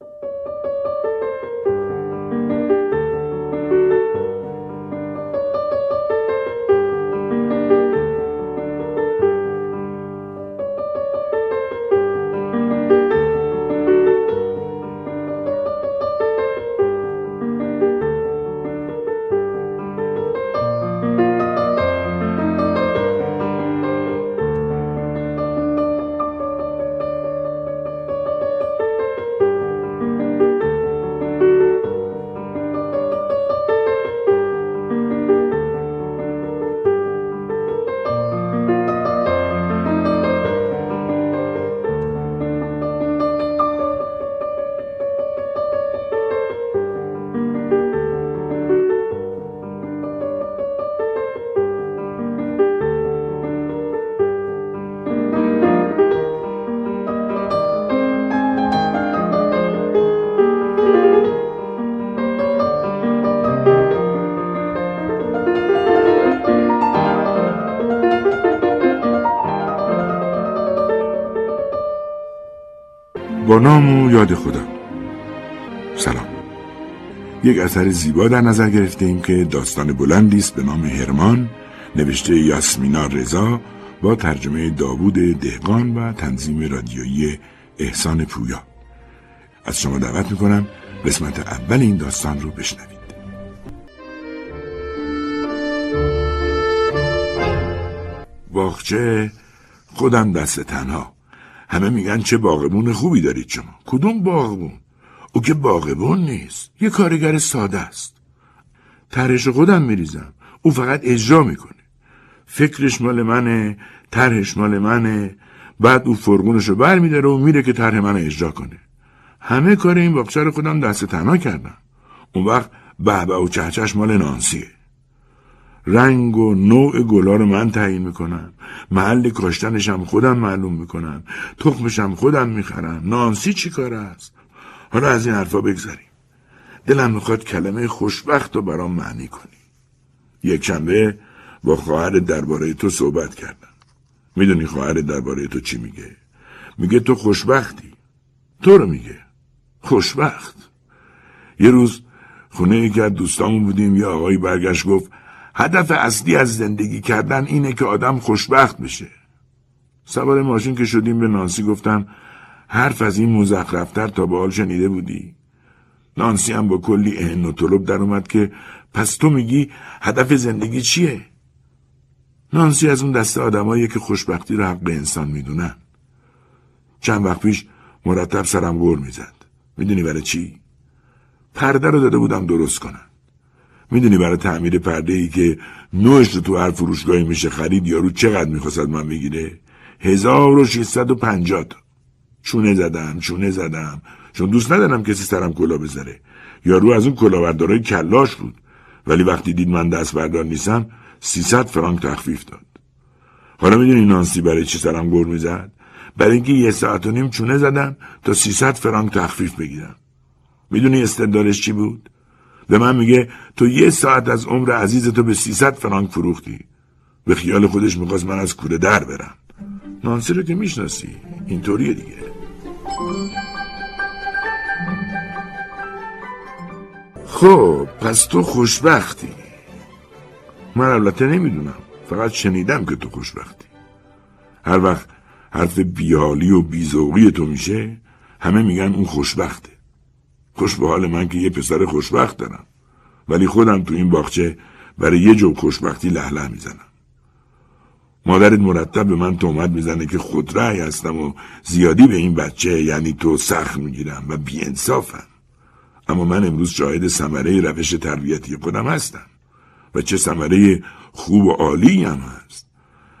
با نام و یاد خدا سلام. یک اثر زیبا در نظر گرفته ایم که داستان بلندی است به نام هرمان نوشته یاسمینا رضا با ترجمه داوود دهقان و تنظیم رادیویی احسان پویا. از شما دعوت می‌کنم قسمت اول این داستان رو بشنوید. باغچه خودم دست تنها. همه میگن چه باغبون خوبی دارید شما. کدوم باغبون؟ او که باغبون نیست. یه کارگر ساده است. طرحش خودم میریزم. او فقط اجرا می‌کنه. فکرش مال منه طرحش مال منه. بعد او فرگونش رو بر میداره و میره که طرح من اجرا کنه. همه کار این باغچه رو خودم دست تنها کردم. اون وقت بهبه و چهچهش مال نانسیه. رنگ و نوع گلا رو من تعیین می‌کنم. محل کاشتنشم خودم معلوم می‌کنم. تخمشم خودم می‌خرم. نانسی چی کار است؟ حالا از این حرفا بگذاریم دلم می‌خواد کلمه خوشبخت رو برام معنی کنی. یک شنبه با خواهر درباره تو صحبت کردم. می‌دونی خواهر درباره تو چی میگه؟ میگه تو خوشبختی. تو رو میگه. خوشبخت. یه روز خونه یکی از دوستامون بودیم یه آقایی برگشت گفت هدف اصلی از زندگی کردن اینه که آدم خوشبخت بشه. سوار ماشین که شدیم به نانسی گفتم حرف از این مزخرفتر تا به حال شنیده بودی؟ نانسی هم با کلی اهن و طلب در اومد که پس تو میگی هدف زندگی چیه؟ نانسی از اون دسته آدمایی که خوشبختی رو حق انسان می‌دونن. چند وقت پیش مرتب سرم گور می‌زد. می‌دونی برای چی؟ پرده رو داده بودم درست کنم. می‌دونی برای تعمیر پرده ای که نوش تو هر فروشگاهی میشه خرید یارو چقدر می‌خواست من بگیره؟ هزار و شیستد و چونه زدم چونه زدم. چون دوست ندارم کسی سرم کلا بذاره. یارو از اون کلاوردارای کلاش بود. ولی وقتی دید من دست بردار نیستم سیصد فرانک تخفیف داد. حالا می‌دونی نانسی برای چی سرم گور می‌زد؟ برای اینکه یه ساعت و نیم چونه زدم تا سیصد فرانک تخفیف بگیرم. می‌دونی استدلالش چی بود؟ به من میگه تو یه ساعت از عمر عزیز تو به 300 فرانک فروختی. به خیال خودش می‌خواست من از کوره در برم. نانسی رو که می‌شناسی. اینطوریه دیگه. خب پس تو خوشبختی. من البته نمی‌دونم. فقط شنیدم که تو خوشبختی. هر وقت حرف بیالی و بیزوقی تو میشه همه میگن اون خوشبخته. خوش به حال من که یه پسر خوشبخت دارم. ولی خودم تو این باغچه برای یه جو خوشبختی لهله می‌زنم. مادرت مرتب به من تهمت می‌زنه که خودرأی هستم و زیادی به این بچه یعنی تو سخت می‌گیرم و بیانصافم. اما من امروز شاهد ثمره روش تربیتی خودم هستم و چه ثمره خوب و عالی هم هست.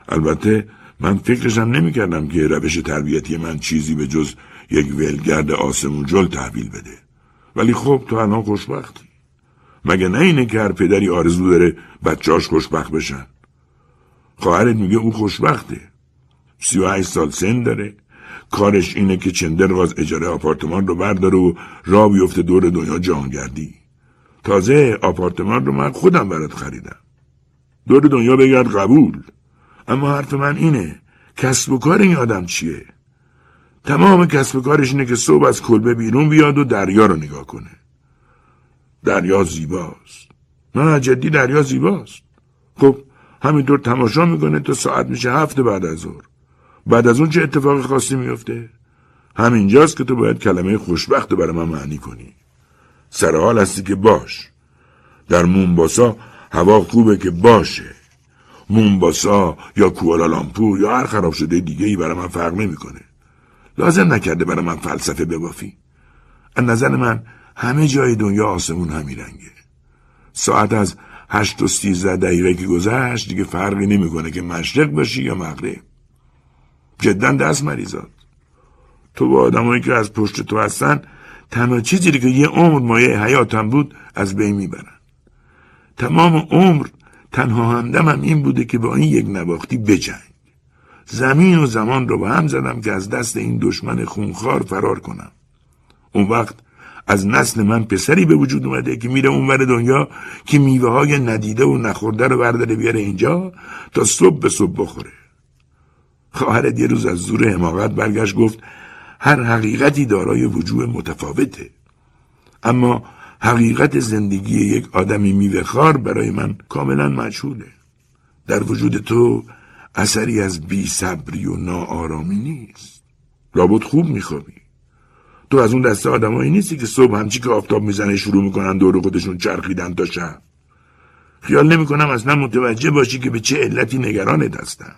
البته من فکرشم نمی‌کردم که روش تربیتی من چیزی به جز یک ولگرد آسمون جل تحویل بده. ولی خب تو الان خوشبختی مگه نه اینه که هر پدری آرزو داره بچهاش خوشبخت بشن؟ خواهرت میگه او خوشبخته. سی و سال سن داره. کارش اینه که چندر اجاره آپارتمان رو برداره و را بیفته دور دنیا جهانگردی. تازه آپارتمان رو من خودم برات خریدم. دور دنیا بگرد قبول. اما حرف من اینه کسب و کار این آدم چیه؟ تمام کسب کارش اینه که صبح از کلبه بیرون بیاد و دریا رو نگاه کنه. دریا زیباست. نه جدی دریا زیباست. خب همینطور تماشا می‌کنه تا ساعت میشه هفته بعد از ظهر. بعد از اون چه اتفاق خاصی میفته همینجاست که تو باید کلمه خوشبخت رو برای من معنی کنی. سرحال هستی که باش. در مونباسا هوا خوبه که باشه. مونباسا یا کوالالامپور یا هر خراب شده دیگه ای برای من فرق نمی‌کنه. لازم نکرده برای من فلسفه ببافی از نظر من همه جای دنیا آسمون همین رنگه. ساعت از هشت و سیزده دقیقه که گذشت دیگه فرقی نمی‌کنه که مشرق باشی یا مغرب. جدا دست مریضات تو با آدمایی که از پشت تو هستن تنها چیزی که یه عمر مایه حیاتم بود از بین می‌برن. تمام عمر تنها همدمم این بوده که با این یک نواختی بجنگ. زمین و زمان رو با هم زدم که از دست این دشمن خونخوار فرار کنم. اون وقت از نسل من پسری به وجود اومده که میره اونور دنیا که میوه های ندیده و نخورده رو برداره بیاره اینجا تا صبح به صبح بخوره. خواهرت یه روز از زور حماقت برگشت گفت هر حقیقتی دارای وجوه متفاوته. اما حقیقت زندگی یک آدمی میوهخوار برای من کاملا مجهوله. در وجود تو اثری از بی صبری و ناآرامی نیست. لابد خوب میخوابی. تو از اون دسته آدمایی نیستی که صبح همچی که آفتاب می‌زنه شروع می‌کنن دور خودشون چرخیدن تا شب. خیال نمی‌کنم اصلا متوجه باشی که به چه علتی نگرانت هستم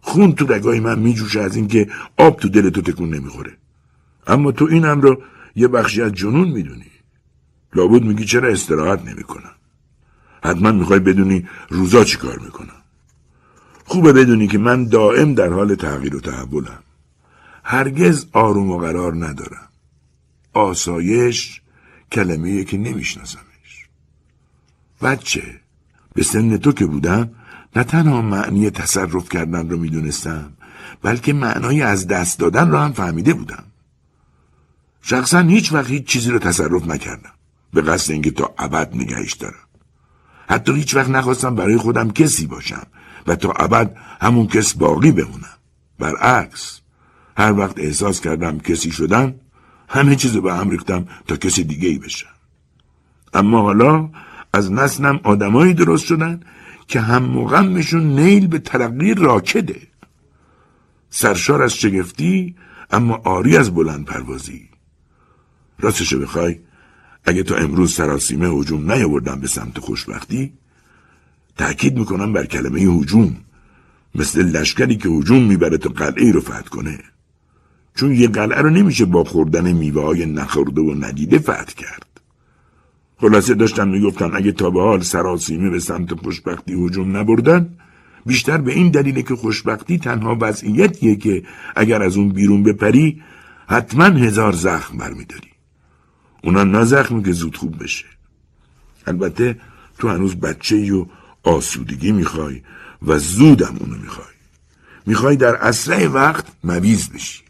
خون تو رگای من میجوشه از اینکه آب تو دل تو تکون نمی‌خوره. اما تو اینم رو یه بخشی از جنون می‌دونی. لابد میگی چرا استراحت نمی‌کنم؟ حتما می‌خوای بدونی روزا چی کار می‌کنم. خوبه بدونی که من دائم در حال تغییر و تحولم. هرگز آروم و قرار ندارم. آسایش کلمه که نمیشناسمش. بچه به سن تو که بودم نه تنها معنی تصرف کردن رو می‌دونستم بلکه معنای از دست دادن رو هم فهمیده بودم. شخصا هیچ وقت هیچ چیزی رو تصرف نکردم. به قصد اینکه تا ابد نگهش دارم. حتی هیچ وقت نخواستم برای خودم کسی باشم. و تا ابد همون کس باقی بمونم. برعکس هر وقت احساس کردم کسی شدن همه چیزو به هم ریختم تا کسی دیگه ای بشم. اما حالا از نسلم آدمایی درست شدن که هم مغمشون نیل به ترقی راکده. سرشار از شگفتی اما آری از بلند پروازی. راستشو بخوای اگه تا امروز سراسیمه حجوم نیاوردم به سمت خوشبختی تأکید می‌کنم بر کلمه هجوم. مثل لشکری که هجوم می‌بره تا قلعه رو فتح کنه. چون یه قلعه رو نمیشه با خوردن میوه های نخورده و ندیده فتح کرد. خلاصه داشتم می‌گفتم اگه تا به حال سراسیمه به سمت خوشبختی هجوم نبردن بیشتر به این دلیله که خوشبختی تنها وضعیتیه که اگر از اون بیرون بپری حتما هزار زخم برمیداری. اونا نه زخمی که زود خوب بشه. البته تو هنوز بچه و آسودگی می‌خوای و زودم اونو می‌خوای. می‌خوای در اسرع وقت مویز بشی.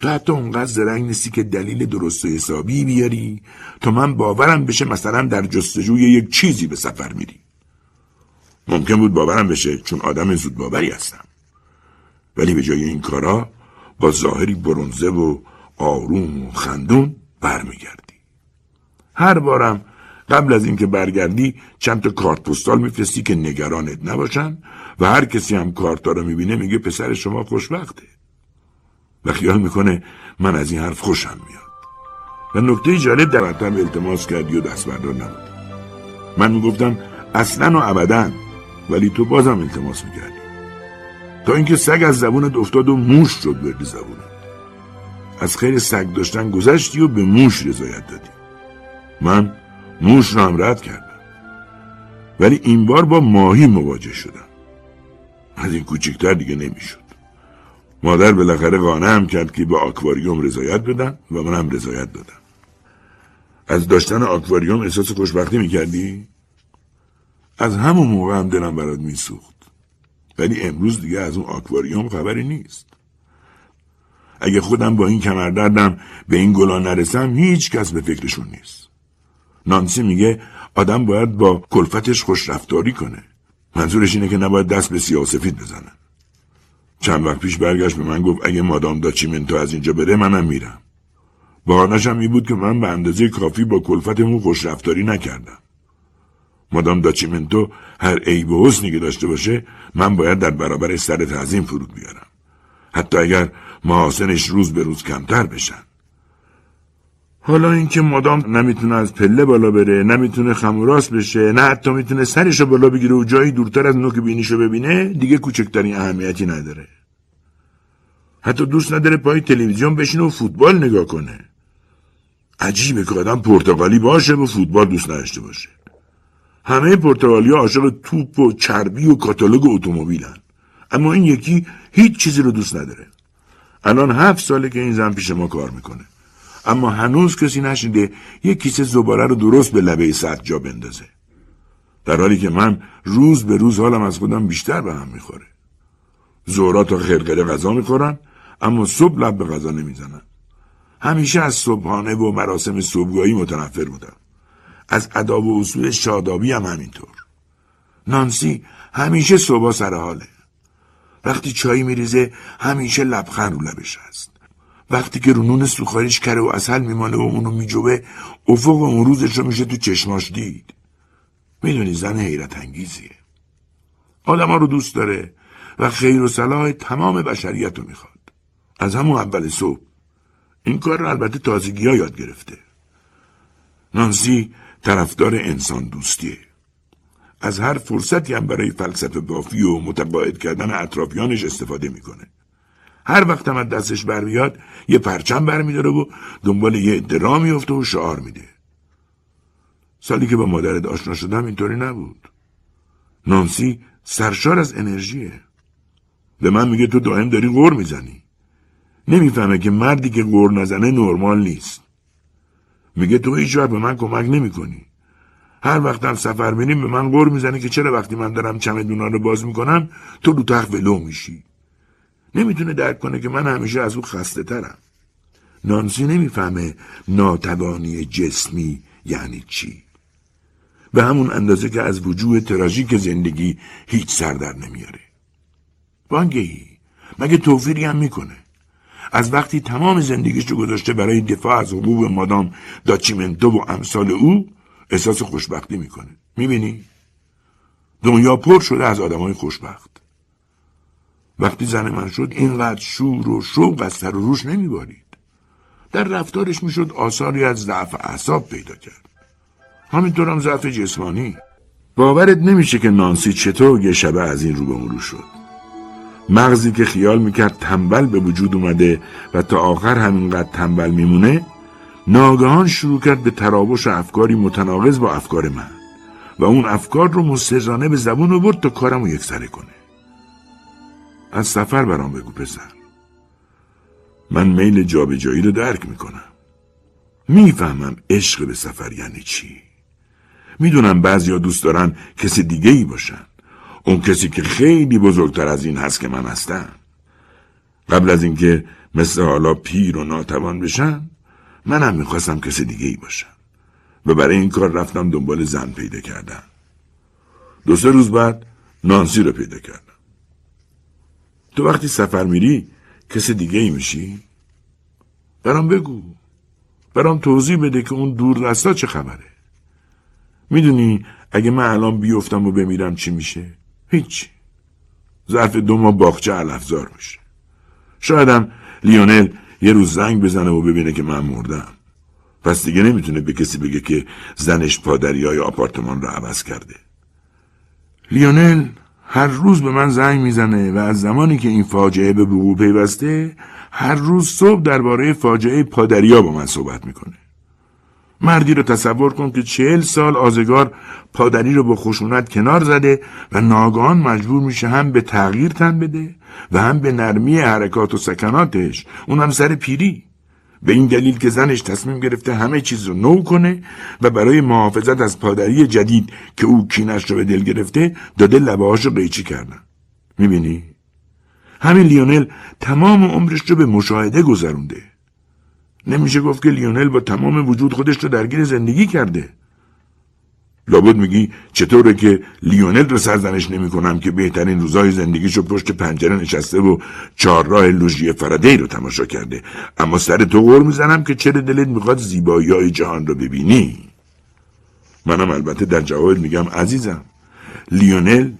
تو حتی اونقدر زرنگ نیستی که دلیل درست و حسابی بیاری تا من باورم بشه مثلا در جستجوی یک چیزی به سفر میری. ممکن بود باورم بشه چون آدم زود باوری هستم. ولی به جای این کارا با ظاهری برونزه و آروم و خندون برمیگردی. هر بارم قبل از اینکه برگردی چند تا کارت پستال میفرستی که نگرانت نباشن و هر کسی هم کارتا رو می‌بینه میگه پسر شما خوشبخته. و خیال می‌کنه من از این حرف خوشم میاد. و نکته جالب در مطلب التماس کردی و دست بردار نبود. من می‌گفتم اصلا و ابدا ولی تو بازم التماس می‌کردی. تا اینکه سگ از زبونت افتاد و موش شد وردی زبونت. از خیر سگ داشتن گذشتی و به موش رضایت دادی. من موش رو هم رد کردم ولی این بار با ماهی مواجه شدم از این کوچکتر دیگه نمی‌شد. مادر بالاخره قانع کرد که به آکواریوم رضایت بدم و منم رضایت دادم. از داشتن آکواریوم احساس خوشبختی می‌کردی؟ از همون موقع هم دلم برات میسوخت. ولی امروز دیگه از اون آکواریوم خبری نیست. اگه خودم با این کمردردم به این گلا نرسم هیچ کس به فکرشون نیست. نانسی میگه آدم باید با کلفتش خوش رفتاری کنه. منظورش اینه که نباید دست به سیاسفید بزنن چند وقت پیش برگشت به من گفت اگه مادام داچیمنتو از اینجا بره منم میرم. بهانش هم این بود که من به اندازه کافی با کلفتمون خوشرفتاری نکردم. مادام داچیمنتو هر عیب و حسنی که داشته باشه من باید در برابر سر تعظیم فرود بیارم. حتی اگر محاسنش روز به روز کمتر بشن. حالا اینکه مادام نمی‌تونه از پله بالا بره نمی‌تونه خموراس بشه نه حتی می‌تونه سرشو بالا بگیره و جایی دورتر از نوک بینیشو ببینه دیگه کوچکترین اهمیتی نداره. حتی دوست نداره پای تلویزیون بشینه و فوتبال نگاه کنه. عجیبه که آدم پرتغالی باشه و فوتبال دوست نداشته باشه. همه پرتغالی عاشق توپ و چربی و کاتالوگ اتومبیلن. اما این یکی هیچ چیزی رو دوست نداره. الان هفت ساله که این زن پیش ما کار می‌کنه. اما هنوز کسی نشیده یک کیسه زباله رو درست به لبه سطح جا بندازه. در حالی که من روز به روز حالم از خودم بیشتر به هم می‌خوره. زورا تا خرقله غذا می‌خورن اما صبح لب به غذا نمی‌زنن. همیشه از صبحانه و مراسم صبحگاهی متنفر بودم. از اداب و اصول شادابی هم همینطور. نانسی همیشه صبح سر حاله. وقتی چای میریزه همیشه لبخند رو لبش هست. وقتی که رو نون سوخاریش کره و اصل میمانه و اونو میجوبه افق اون روزش رو میشه تو چشماش دید. می‌دونی زن حیرت انگیزیه. آدم رو دوست داره و خیر و صلاح تمام بشریت رو می‌خواد. از همون اول صبح. این کار رو البته تازگی ها یاد گرفته. نانسی طرفدار انسان دوستیه. از هر فرصتی هم برای فلسفه بافی و متقاعد کردن اطرافیانش استفاده می‌کنه. هر وقت هم دستش بر یه پرچم برمیداره و دنبال یه درا میفته و شعار میده. سالی که با مادرت آشنا شدم اینطوری نبود. نانسی سرشار از انرژیه. به من میگه تو دائم داری غور می‌زنی. نمی‌فهمه که مردی که غور نزنه نرمال نیست. میگه تو هیچ به من کمک نمی‌کنی. هر وقتم سفر میریم به من غور می‌زنه که چرا وقتی من دارم چمدونا رو باز می‌کنم تو رو تخت ولو میشی. نمی‌تونه درک کنه که من همیشه از او خسته ترم. نانسی نمی‌فهمه ناتوانی جسمی یعنی چی. به همون اندازه که از وجوه تراژیک زندگی هیچ سر در نمیاره. وانگهی مگه توفیری هم می‌کنه؟ از وقتی تمام زندگیش رو گذاشته برای دفاع از حقوق مادام داچیمنتو و امثال او احساس خوشبختی می‌کنه. می‌بینی؟ دنیا پر شده از آدمای خوشبخت. وقتی زن من شد اینقدر شور و شوق از سر و روش نمیبارید. در رفتارش می‌شد آثاری از ضعف اعصاب پیدا کرد. همینطور هم ضعف جسمانی. باورت نمیشه که نانسی چطور یه شبه از این رو به رو شد. مغزی که خیال می‌کرد تنبل به وجود اومده و تا آخر همینقدر تنبل میمونه ناگهان شروع کرد به تراوش افکاری متناقض با افکار من. و اون افکار رو مسترزانه به زبون آورد تا کارم رو یکسره کنه. از سفر برام بگو پسر. من میل جابجایی رو درک می‌کنم. می‌فهمم عشق به سفر یعنی چی. می‌دونم بعضیا دوست دارن کسی دیگه ای باشن. اون کسی که خیلی بزرگتر از این هست که من هستم. قبل از اینکه مثل حالا پیر و ناتوان بشن منم می‌خواستم کسی دیگه ای باشم. و برای این کار رفتم دنبال زن پیدا کردم. دو سه روز بعد نانسی رو پیدا کردم. تو وقتی سفر میری کسی دیگه ای میشی؟ برام بگو. برام توضیح بده که اون دور دستا چه خبره. می‌دونی اگه من الان بیفتم و بمیرم چی میشه؟ هیچ. ظرف دو ماه باغچه علفزار میشه. شایدم لیونل یه روز زنگ بزنه و ببینه که من مردم. پس دیگه نمی‌تونه به کسی بگه که زنش پادری های آپارتمان رو عوض کرده. لیونل هر روز به من زنگ می‌زنه و از زمانی که این فاجعه به وقوع پیوسته هر روز صبح درباره فاجعه پادریا با من صحبت می‌کنه. مردی رو تصور کن که چهل سال آزگار پادری رو با خشونت کنار زده و ناگهان مجبور میشه هم به تغییر تن بده و هم به نرمی حرکات و سکناتش. اونم سر پیری. به این دلیل که زنش تصمیم گرفته همه چیز رو نو کنه و برای محافظت از پادری جدید که او کینش رو به دل گرفته داده لبهاش رو قیچی کردن. می‌بینی؟ همین لیونل تمام عمرش رو به مشاهده گذرونده. نمیشه گفت که لیونل با تمام وجود خودش رو درگیر زندگی کرده. لابد میگی چطوره که لیونل رو سرزنش نمی کنم که بهترین روزای زندگیشو پشت پنجره نشسته و چهار راه لوژی فرادی رو تماشا کرده. اما سر تو غور می‌زنم که چرا دلت می‌خواد زیبایی جهان رو ببینی؟ منم البته در جواب میگم عزیزم لیونل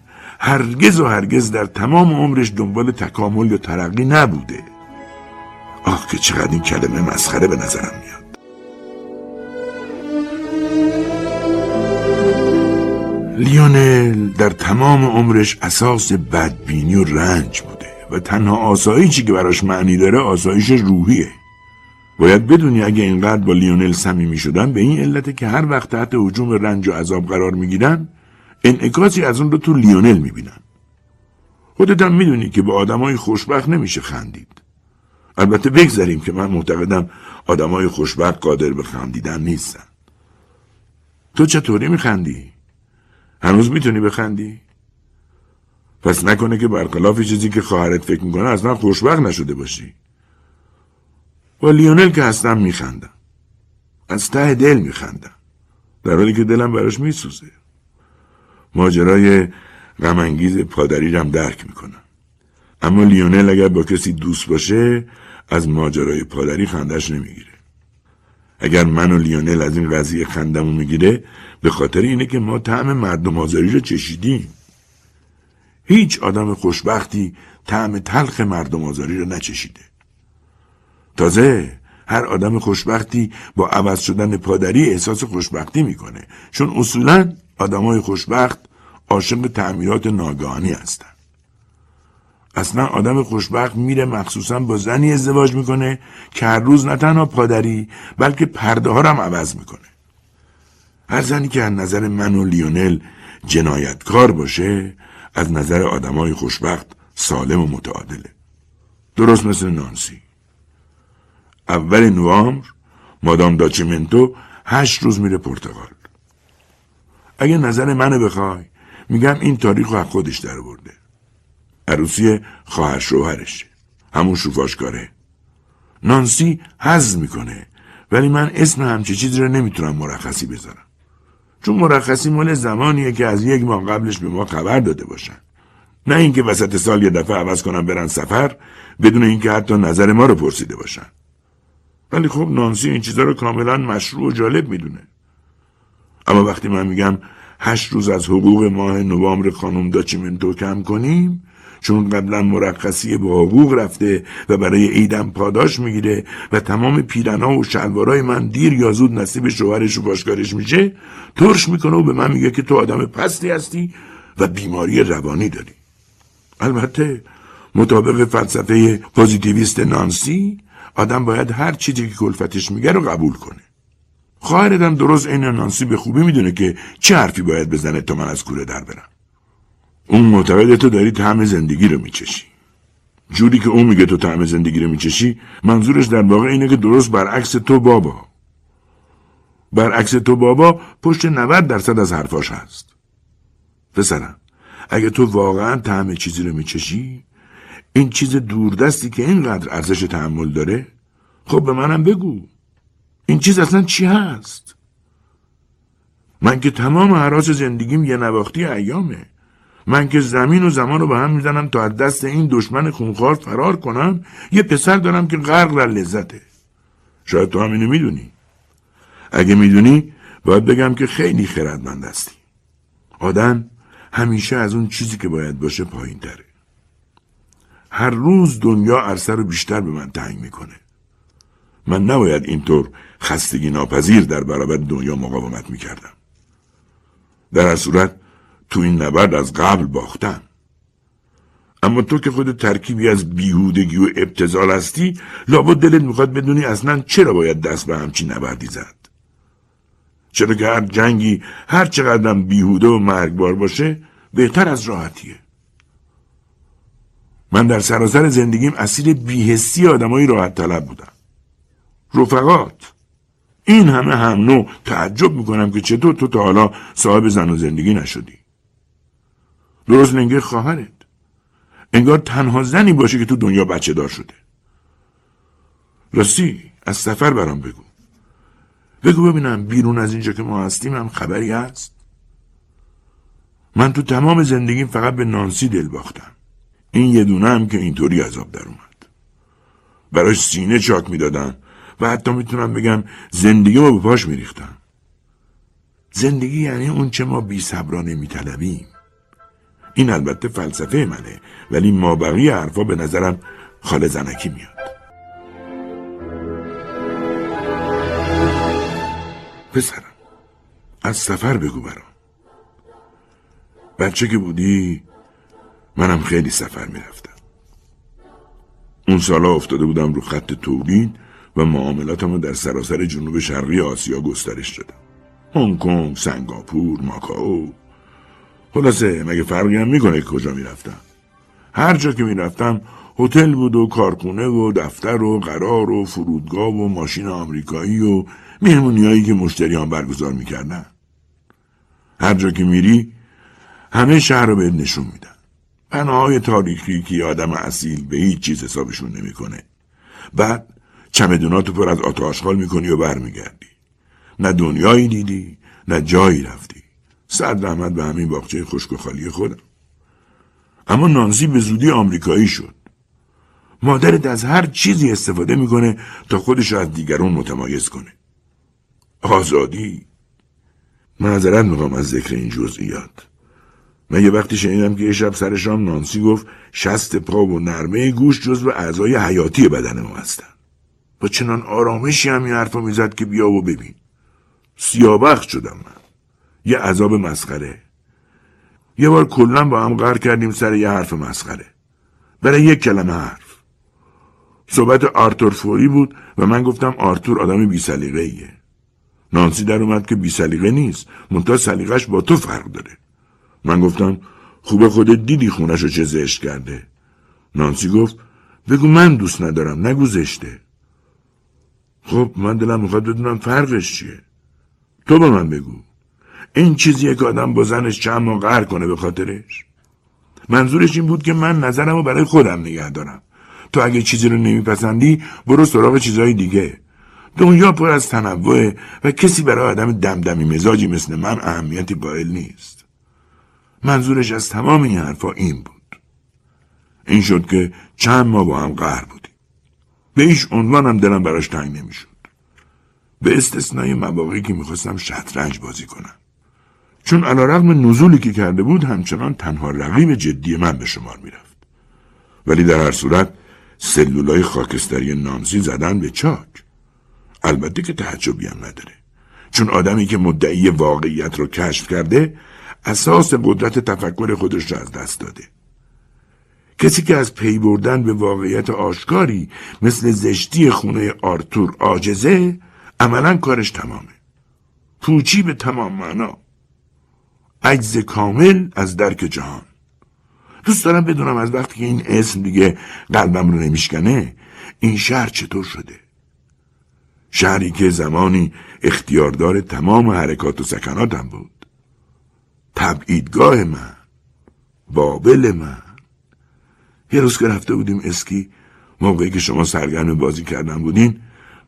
هرگز و هرگز در تمام عمرش دنبال تکامل یا ترقی نبوده. آه که چقدر این کلمه مسخره به نظرم میاد. لیونل در تمام عمرش اساس بدبینی و رنج بوده و تنها آسایشی که براش معنی داره آسایش روحیه. باید بدونی اگه اینقدر با لیونل صمیمی شدن به این علته که هر وقت تحت حجوم رنج و عذاب قرار می‌گیرن انعکاسی از اون رو تو لیونل می‌بینن. خودت هم می‌دونی که به آدمای خوشبخت نمیشه خندید. البته بگذاریم که من معتقدم آدمای خوشبخت قادر به خندیدن نیستن. تو چطوری میخندی؟ هنوز می‌تونی بخندی؟ پس نکنه که برخلاف چیزی که خواهرت فکر می‌کنه اصلا خوشبخت نشده باشی. با لیونل که هستم میخندم. از ته دل میخندم. در حالی که دلم براش میسوزه. ماجرای غمانگیز پادری رم درک می‌کنم. اما لیونل اگر با کسی دوست باشه از ماجرای پادری خندش نمی‌گیره. اگر من و لیونل از این قضیه خندمو می‌گیره به خاطر اینه که ما طعم مردم آزاری رو چشیدیم. هیچ آدم خوشبختی طعم تلخ مردم آزاری رو نچشیده. تازه هر آدم خوشبختی با عوض شدن پادری احساس خوشبختی می‌کنه. چون اصولا آدمای خوشبخت عاشق تعمیرات ناگهانی هستن. اصلا آدم خوشبخت میره مخصوصا با زنی ازدواج می‌کنه که هر روز نه تنها پادری بلکه پرده ها هم عوض می‌کنه. هر زنی که از نظر من و لیونل جنایتکار باشه از نظر آدمای خوشبخت سالم و متعادله. درست مثل نانسی. اول نوامبر مادام داچیمنتو هشت روز میره پرتغال. اگه نظر منو بخوای میگم این تاریخ رو از خودش در برده عروسی خواهر شوهرشه همون شوفاشکاره. نانسی حز می‌کنه ولی من اسم همچه چیزی رو نمی‌تونم مرخصی بذارم. چون مرخصی مال زمانیه که از یک ماه قبلش به ما خبر داده باشن. نه اینکه وسط سال یه دفعه عوض کنم برن سفر بدون اینکه حتی نظر ما رو پرسیده باشن. ولی خب نانسی این چیزا رو کاملا مشروع و جالب می‌دونه. اما وقتی من میگم هشت روز از حقوق ماه نوامبر خانم داچیمنتو کم کنیم چون قبلا مرخصی با حقوق رفته و برای عیدم پاداش می‌گیره و تمام پیرنا و شلوارای من دیر یا زود نصیب شوهرش و باشکارش میشه ترش می‌کنه و به من میگه که تو آدم پستی هستی و بیماری روانی داری. البته مطابق فلسفه پوزیتیویست نانسی آدم باید هر چیزی که کلفتش میگه رو قبول کنه. خواهرتم درست این نانسی به خوبی می‌دونه که چه حرفی باید بزنه تا من از کوره در برم. اون معتقد تو داری طعم زندگی رو میچشی. جوری که اون میگه تو طعم زندگی رو میچشی منظورش در واقع اینه که درست برعکس تو بابا. برعکس تو بابا پشت 90 درصد از حرفاش هست. پسرم اگه تو واقعا طعم چیزی رو میچشی این چیز دوردستی که اینقدر ارزش تحمل داره خب به منم بگو. این چیز اصلا چی هست؟ من که تمام حراس زندگیم یه نواختی ایامه. من که زمین و زمان رو به هم می‌زنم تا از دست این دشمن خونخوار فرار کنم یه پسر دارم که غرق در لذته. شاید تو هم اینو می‌دونی. اگه می‌دونی باید بگم که خیلی خردمند هستی. آدم همیشه از اون چیزی که باید باشه پایین تره هر روز دنیا عرصه رو بیشتر به من تنگ می‌کنه. من نباید اینطور خستگی ناپذیر در برابر دنیا مقاومت می‌کردم. در صورت تو این نبرد از قبل باختم اما تو که خود ترکیبی از بیهودگی و ابتزال هستی لابد دلت می‌خواد بدونی اصلا چرا باید دست به همچین نبردی زد. چرا که هر جنگی هر چقدرم بیهوده و مرگبار باشه بهتر از راحتیه. من در سراسر زندگیم اسیر بیهستی آدمایی راحت طلب بودم. رفقات. این همه هم نوع تعجب می‌کنم که چطور تو تا حالا صاحب زن و زندگی نشدی. درست لنگه خواهرت. انگار تنها زنی باشه که تو دنیا بچه دار شده. راستی از سفر برام بگو. بگو ببینم بیرون از اینجا که ما هستیم هم خبری هست. من تو تمام زندگیم فقط به نانسی دل باختم. این یه دونه هم که اینطوری عذاب در اومد. براش سینه چاک می‌دادم و حتی می‌تونم بگم زندگی ما به پاش میریختم زندگی یعنی اون چه ما بی صبرانه میطلبیم این البته فلسفه منه ولی ما بقیه حرفا به نظرم خاله زنکی میاد. پسرم از سفر بگو برام. بچه که بودی منم خیلی سفر می‌رفتم. اون سالا افتاده بودم رو خط تولید و معاملاتمو در سراسر جنوب شرقی آسیا گسترش دادم. هنگ کنگ، سنگاپور، ماکاو خلاصه مگه فرقی هم می‌کنه کجا می‌رفتم؟ هر جا که می‌رفتم هتل بود و کارخونه و دفتر و قرار و فرودگاه و ماشین آمریکایی و مهمونیایی که مشتریان برگزار می‌کردن. هر جا که میری همه شهر رو بهت نشون میدن. بناهای تاریخی که آدم اصیل به هیچ چیز حسابشون نمی‌کنه. بعد چمدوناتو پر از آتاشخال می‌کنی و برمیگردی. نه دنیایی دیدی نه جایی رفتی. صد رحمت به همین باغچه خشک و خالی خودم. اما نانسی به زودی آمریکایی شد. مادرت از هر چیزی استفاده می‌کنه تا خودش از دیگران متمایز کنه. آزادی. معذرت می‌خوام از ذکر این جزئیات. من یه وقتی شنیدم که یه شب سر شام نانسی گفت شست پا و نرمه گوش جزو اعضای حیاتی بدن ما هستن. با چنان آرامشی هم این می‌زد که بیا و ببین. سیابخت شدم من. یه عذاب مسخره. یه بار کلا با هم قرار کردیم سر یه حرف مسخره. برای یک کلمه حرف. صحبت آرتور فوری بود و من گفتم آرتور آدم بی ایه. نانسی در اومد که بی سلیقه نیست. منتها سلیقش با تو فرق داره. من گفتم خوبه خودت دیدی خونش رو چه زشت کرده. نانسی گفت بگو من دوست ندارم نگو زشته. خب من دلم می‌خواد بدونم فرقش چیه. تو به من بگو. این چیزیه که آدم با زنش چند ماه قهر کنه به خاطرش. منظورش این بود که من نظرم رو برای خودم نگه دارم. تو اگه چیزی رو نمیپسندی برو سراغ چیزهای دیگه. دنیا پر از تنوع و کسی برای آدم دمدمی مزاجی مثل من اهمیتی قائل نیست. منظورش از تمام این حرفا این بود. این شد که چند ماه با هم قهر بودیم. به هیچ عنوانم دلم براش تنگ نمی‌شد. به استثنای مواقعی که می‌خواستم شطرنج بازی کنم. چون علا رقم نزولی که کرده بود همچنان تنها رقیب جدی من به شمار می‌رفت. ولی در هر صورت سلولای خاکستری نانسی زدن به چاک. البته که تعجبی هم نداره. چون آدمی که مدعی واقعیت رو کشف کرده اساس قدرت تفکر خودش را از دست داده. کسی که از پی بردن به واقعیت آشکاری مثل زشتی خونه آرتور آجزه عملا کارش تمامه. پوچی به تمام معنا. عجز کامل از درک جهان. دوست دارم بدونم از وقتی که این اسم دیگه قلبم رو نمیشکنه این شهر چطور شده؟ شهری که زمانی اختیاردار تمام حرکات و سکناتم بود. تبعیدگاه من بابل من. یه روز که رفته بودیم اسکی موقعی که شما سرگرم بازی کردن بودین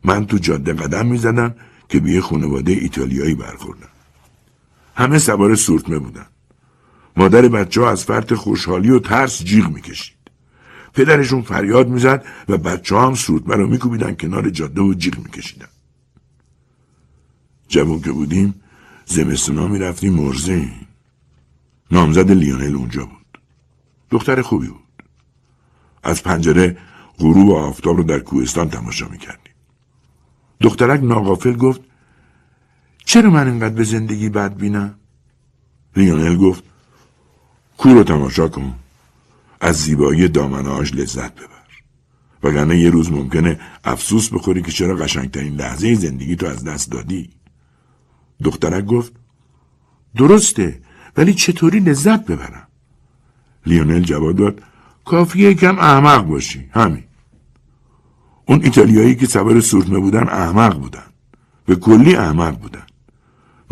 من تو جاده قدم می‌زدم که به یه خانواده ایتالیایی برخوردم. همه سوار سورتمه بودن. مادر بچه ها از فرط خوشحالی و ترس جیغ می‌کشید. پدرشون فریاد می‌زد و بچه ها هم سورتمه رو میکوبیدن کنار جاده و جیغ میکشیدن. جوون که بودیم زمستونا می‌رفتیم مرزین نامزد لیونل اونجا بود. دختر خوبی بود. از پنجره غروب و آفتاب رو در کوهستان تماشا می‌کردیم. دخترک ناغافل گفت چرا من اینقدر به زندگی بد بینم؟ لیونل گفت کو رو تماشا کن. از زیبایی دامنهاش لذت ببر. وگرنه یه روز ممکنه افسوس بخوری که چرا قشنگترین لحظه زندگی تو از دست دادی. دخترک گفت درسته ولی چطوری لذت ببرم؟ لیونل جواب داد کافیه کم احمق باشی همین. اون ایتالیایی که سوار سورتمه بودن احمق بودن. به کلی احمق بودن.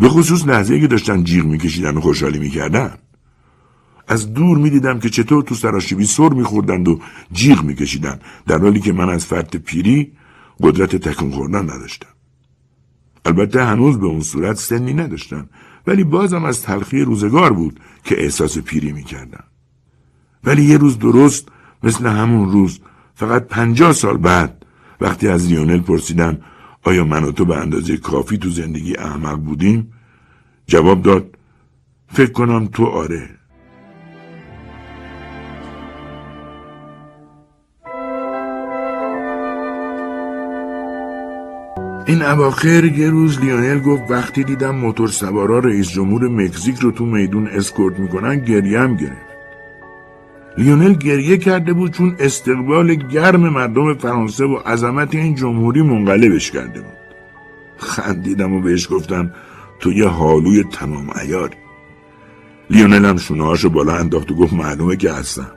به خصوص لحظه که داشتن جیغ میکشیدن و خوشحالی می‌کردن. از دور می‌دیدم که چطور تو سراشیبی سر میخوردند و جیغ میکشیدن در حالی که من از فرد پیری قدرت تکون خوردن نداشتم. البته هنوز به اون صورت سنی نداشتم ولی بازم از تلخی روزگار بود که احساس پیری می‌کردم. ولی یه روز درست مثل همون روز فقط پنجاه سال بعد وقتی از لیونل پرسیدم آیا من و تو به اندازه کافی تو زندگی احمق بودیم؟ جواب داد فکر کنم تو آره. این اواخر یه روز لیونل گفت وقتی دیدم موتور سوارا رئیس جمهور مکزیک رو تو میدون اسکورت می‌کنن گریم گرفت. لیونل گریه کرده بود چون استقبال گرم مردم فرانسه و عظمت این جمهوری منقلبش کرده بود. خندیدم و بهش گفتم تو یه حالوی تمام ایاری لیونل هم شونه هاشو بالا انداخت و گفت معلومه که هستم.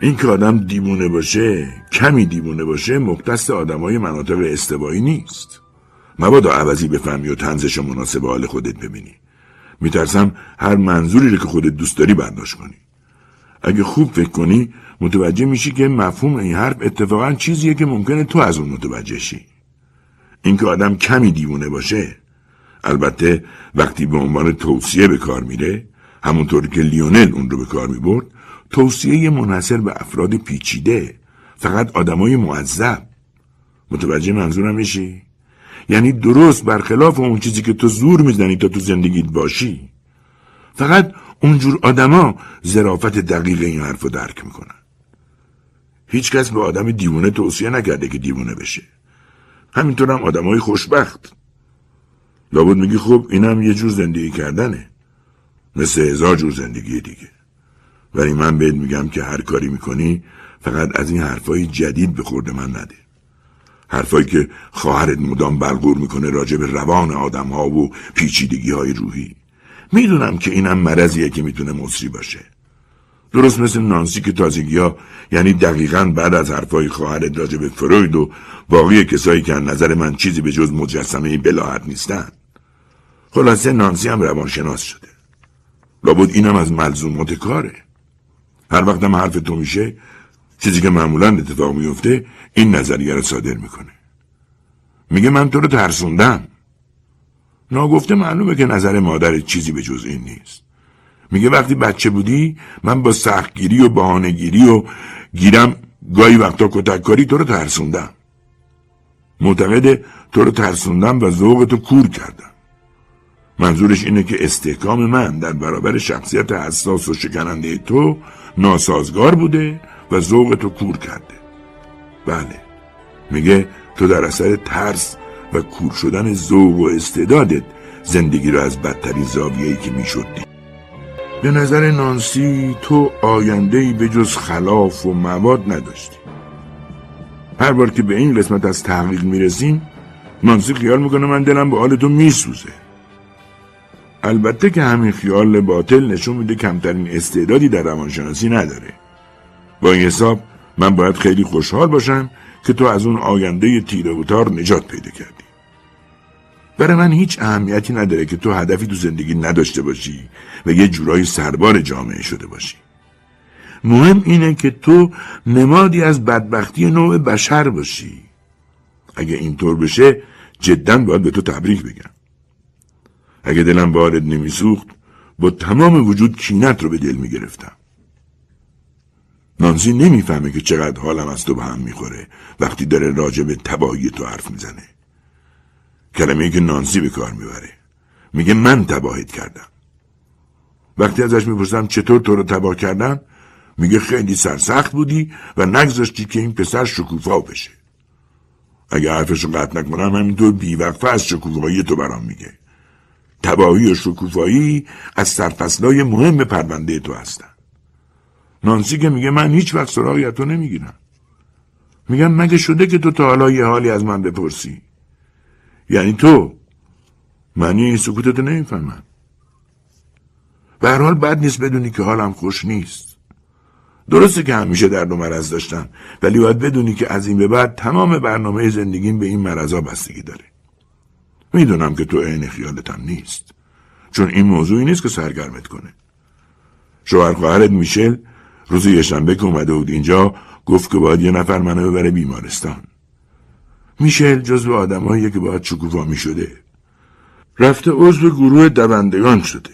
این که آدم دیوونه باشه کمی دیوونه باشه مختص آدمای مناطق استوایی نیست. مبادا عوضی بفهمی و تنزش مناسب حال خودت ببینی. میترسم هر منظوری رو که خودت دوست داری برداشت کنی. اگه خوب فکر کنی متوجه میشی که مفهوم این حرف اتفاقا چیزیه که ممکنه تو از اون متوجه شی. اینکه آدم کمی دیوونه باشه البته وقتی به عنوان توصیه به کار میره همونطور که لیونل اون رو به کار می‌برد توصیه منحصر به افراد پیچیده فقط آدمای معذب. متوجه منظورم میشی؟ یعنی درست برخلاف اون چیزی که تو زور می‌زنی تا تو زندگیت باشی. فقط اونجور آدما زرافت دقیق این حرف رو درک می‌کنن. هیچکس به آدم دیوونه توصیه نکرده که دیوونه بشه. همینطور هم آدمای خوشبخت. لابد میگی خب اینم یه جور زندگی کردنه. مثل هزار جور زندگی دیگه. ولی من بهت میگم که هر کاری می‌کنی فقط از این حرفای جدید به خورد من نده. حرفایی که خواهرت مدام برگور می‌کنه راجع به روان آدم ها و پیچیدگی های روحی. می‌دونم که اینم مرضیه که می‌تونه مصری باشه. درست مثل نانسی که تازگی ها یعنی دقیقا بعد از حرفای خواهرت راجع به فروید و باقی کسایی که نظر من چیزی به جز مجسمه بلاحت نیستن. خلاصه نانسی هم روانشناس شده. لابد اینم از ملزومات کاره. هر وقتم حرف تو میشه چیزی که معمولا اتفاق میفته این نظریه رو صادر می‌کنه. میگه من تو رو ترسوندم. ناگفته معلومه که نظر مادر چیزی به جز این نیست. میگه وقتی بچه بودی من با سختگیری و بهانهگیری و گیرم گاهی وقتا کتککاری تو رو ترسوندم. معتقد تو رو ترسوندم و ذوق تو کور کردم. منظورش اینه که استحکام من در برابر شخصیت حساس و شکننده تو ناسازگار بوده و ذوق تو کور کرده. بله. میگه تو در اثر ترس و کور شدن ذوق و استعدادت زندگی رو از بدترین زاویه‌ای که می‌شدی. به نظر نانسی تو آیندهی به جز خلاف و مواد نداشتی. هر بار که به این قسمت از تحقیق می‌رسیم نانسی خیال می‌کنه من دلم به حال تو میسوزه. البته که همین خیال باطل نشون میده کمترین استعدادی در روانشناسی نداره. با این حساب من باید خیلی خوشحال باشم که تو از اون آینده تیره و تار نجات پیدا کردی. برای من هیچ اهمیتی نداره که تو هدفی تو زندگی نداشته باشی و یه جورایی سربار جامعه شده باشی. مهم اینه که تو نمادی از بدبختی نوع بشر باشی. اگه اینطور بشه جدا باید به تو تبریک بگم. اگه دلم بارد نمیسوخت با تمام وجود کینت رو به دل می‌گرفتم. نانسی نمی‌فهمه که چقدر حالم از تو به هم می‌خوره وقتی داره راجع به تباهی تو حرف می‌زنه. کلمه که نانسی به کار می‌بره. میگه من تباهیت کردم. وقتی ازش می‌پرسم چطور تو رو تباه کردن میگه خیلی سرسخت بودی و نگذاشتی که این پسر شکوفا بشه. اگه حرفش رو قطع نکنم همینطور بیوقفه از شکوفایی تو برام میگه. تباهی و شکوفایی از سرفصلای مهم پرونده تو هستن. نانسی که میگه من هیچ وقت سراغی تو نمی‌گیرم. میگم مگه شده که تو تا حالا یه حالی از من بپرسی؟ یعنی تو. معنی این سکوتتو نمی‌فهمم. به هر حال بد نیست بدونی که حالم خوش نیست. درسته که همیشه درد و مرض داشتم ولی باید بدونی که از این به بعد تمام برنامه زندگیم به این مرضا بستگی داره. می‌دونم که تو عین خیالتم نیست چون این موضوعی نیست که سرگرمت کنه. شوهر خواهرت میشل روز یشنبه که اومده بود اینجا گفت که باید یه نفر منو ببره بیمارستان. میشل جزو آدمایی که باید شکوفا می‌شده. رفته عضو گروه دوندگان شده.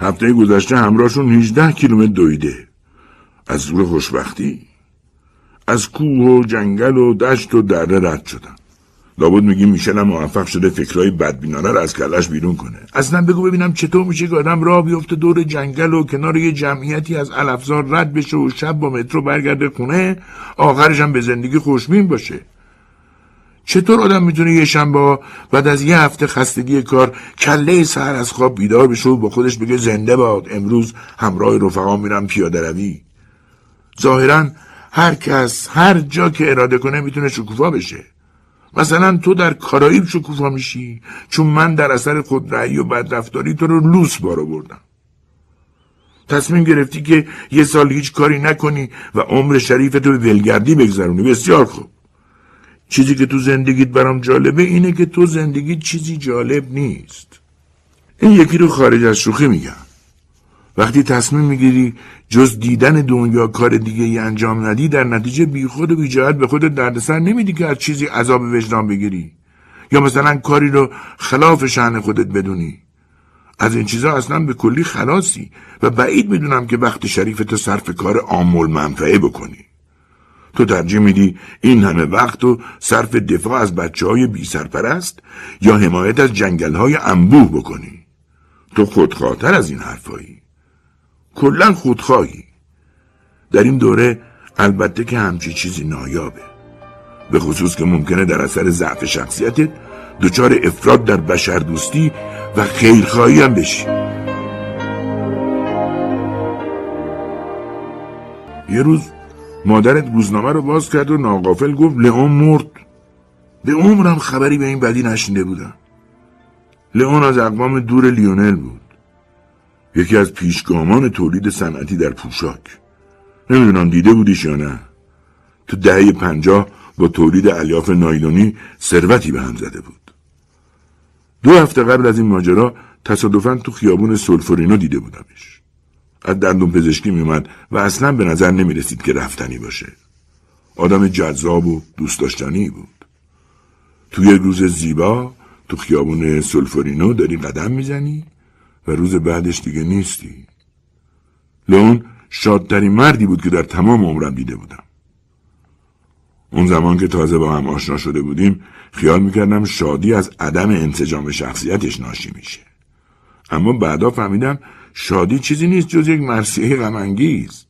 هفته گذشته همراهشون 18 کیلومتر دویده. از زور خوشبختی از کوه و جنگل و دشت و دره رد شدن. لابد میگی میشلم موفق شده فکرهای بدبینانه رو از کلش بیرون کنه. اصلا بگو ببینم چطور میشه که آدم راه بیفته دور جنگل و کنار یه جمعیتی از الافزار رد بشه و شب با مترو برگرده خونه آخرش هم به زندگی خوشبین باشه. چطور آدم می‌تونه یه شنبه بعد از یه هفته خستگی کار کله سهر از خواب بیدار بشه و با خودش بگه زنده باد امروز همراه رفقا میرم پیاده روی. ظاهرا هر کس هر جا که اراده کنه می‌تونه شکوفا بشه. مثلا تو در کارائیب شکوفا میشی چون من در اثر خودرأیی و بدرفتاری تو رو لوس بارو بردم تصمیم گرفتی که یه سال هیچ کاری نکنی و عمر شریف تو به ولگردی بگذرونی. بسیار خوب. چیزی که تو زندگیت برام جالبه اینه که تو زندگیت چیزی جالب نیست. این یکی رو خارج از شوخی میگم. وقتی تصمیم می‌گیری جز دیدن دنیا کار دیگه ای انجام ندی در نتیجه بیخود و بیجهت به خودت دردسر نمیدی که از چیزی عذاب وجدان بگیری. یا مثلا کاری رو خلاف شهن خودت بدونی. از این چیزا اصلا به کلی خلاصی. و بعید می‌دونم که وقت شریف تو صرف کار آمول منفعه بکنی. تو ترجیح میدی این همه وقت و صرف دفاع از بچه های بی سرپرست یا حمایت از جنگل های انبوه بکنی؟ تو خودخواهتر از این حرفایی. کلا خودخواهی. در این دوره البته که همچی چیزی نایابه. به خصوص که ممکنه در اثر ضعف شخصیتت دچار افراد در بشردوستی و خیرخواهی هم بشی. یه روز مادرت روزنامه رو باز کرد و ناقافل گفت لئون مرد. به عمرم خبری به این بدی نشینده بودم لئون از اقوام دور لیونل بود. یکی از پیشگامان تولید صنعتی در پوشاک. نمی‌دونم دیده بودیش یا نه. تو دهه پنجاه با تولید الیاف نایلونی ثروتی به هم زده بود. دو هفته قبل از این ماجرا تصادفا تو خیابون سولفورینو دیده بودمش. از دندون پزشکی میومد و اصلا به نظر نمی رسید که رفتنی باشه. آدم جذاب و دوست داشتنی بود. توی روز زیبا تو خیابون سولفورینو داری قدم می‌زنی و روز بعدش دیگه نیستی. لون شادترین مردی بود که در تمام عمرم دیده بودم. اون زمان که تازه با هم آشنا شده بودیم خیال می‌کردم شادی از عدم انسجام شخصیتش ناشی میشه. اما بعدا فهمیدم شادی چیزی نیست جز یک مرسیه غمانگیز.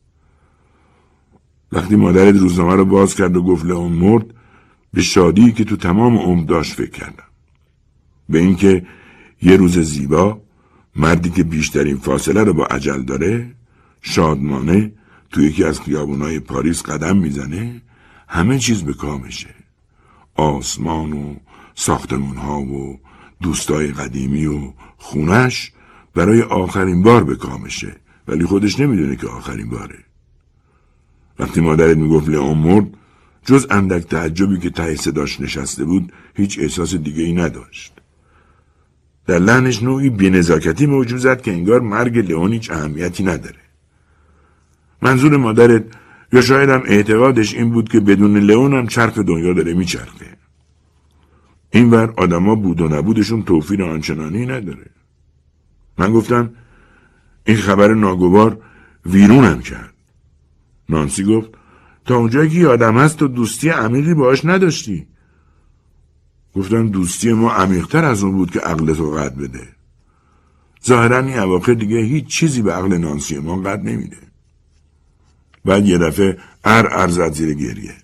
وقتی مادرت روزنامه رو باز کرد و گفت لئون مرد به شادی که تو تمام عمر داشت فکر کردم. به اینکه یه روز زیبا مردی که بیشترین فاصله رو با عجل داره شادمانه تو یکی از خیابونای پاریس قدم می‌زنه همه چیز به کامشه آسمان و ساختمون ها و دوستای قدیمی و خونش برای آخرین بار به کامشه. ولی خودش نمی‌دونه که آخرین باره. وقتی مادرت می‌گفت لئون مرد جز اندک تعجبی که ته صداش نشسته بود هیچ احساس دیگه ای نداشت. در لحنش نوعی بینزاکتی موجود زد که انگار مرگ لئون هیچ اهمیتی نداره. منظور مادرت یا شاید هم اعتقادش این بود که بدون لئون هم چرخ دنیا داره میچرخه. اینور آدما بود و نبودشون توفیر آنچنانی نداره. من گفتم این خبر ناگوار ویرونم کرد. نانسی گفت تا اونجایی که یادم هست تو دوستی عمیقی باش نداشتی. گفتم دوستی ما عمیقتر از اون بود که عقل تو قد بده. ظاهرا این اواخر دیگه هیچ چیزی به عقل نانسی ما قد نمیده. بعد یه دفعه ار ارزد زیر گریه.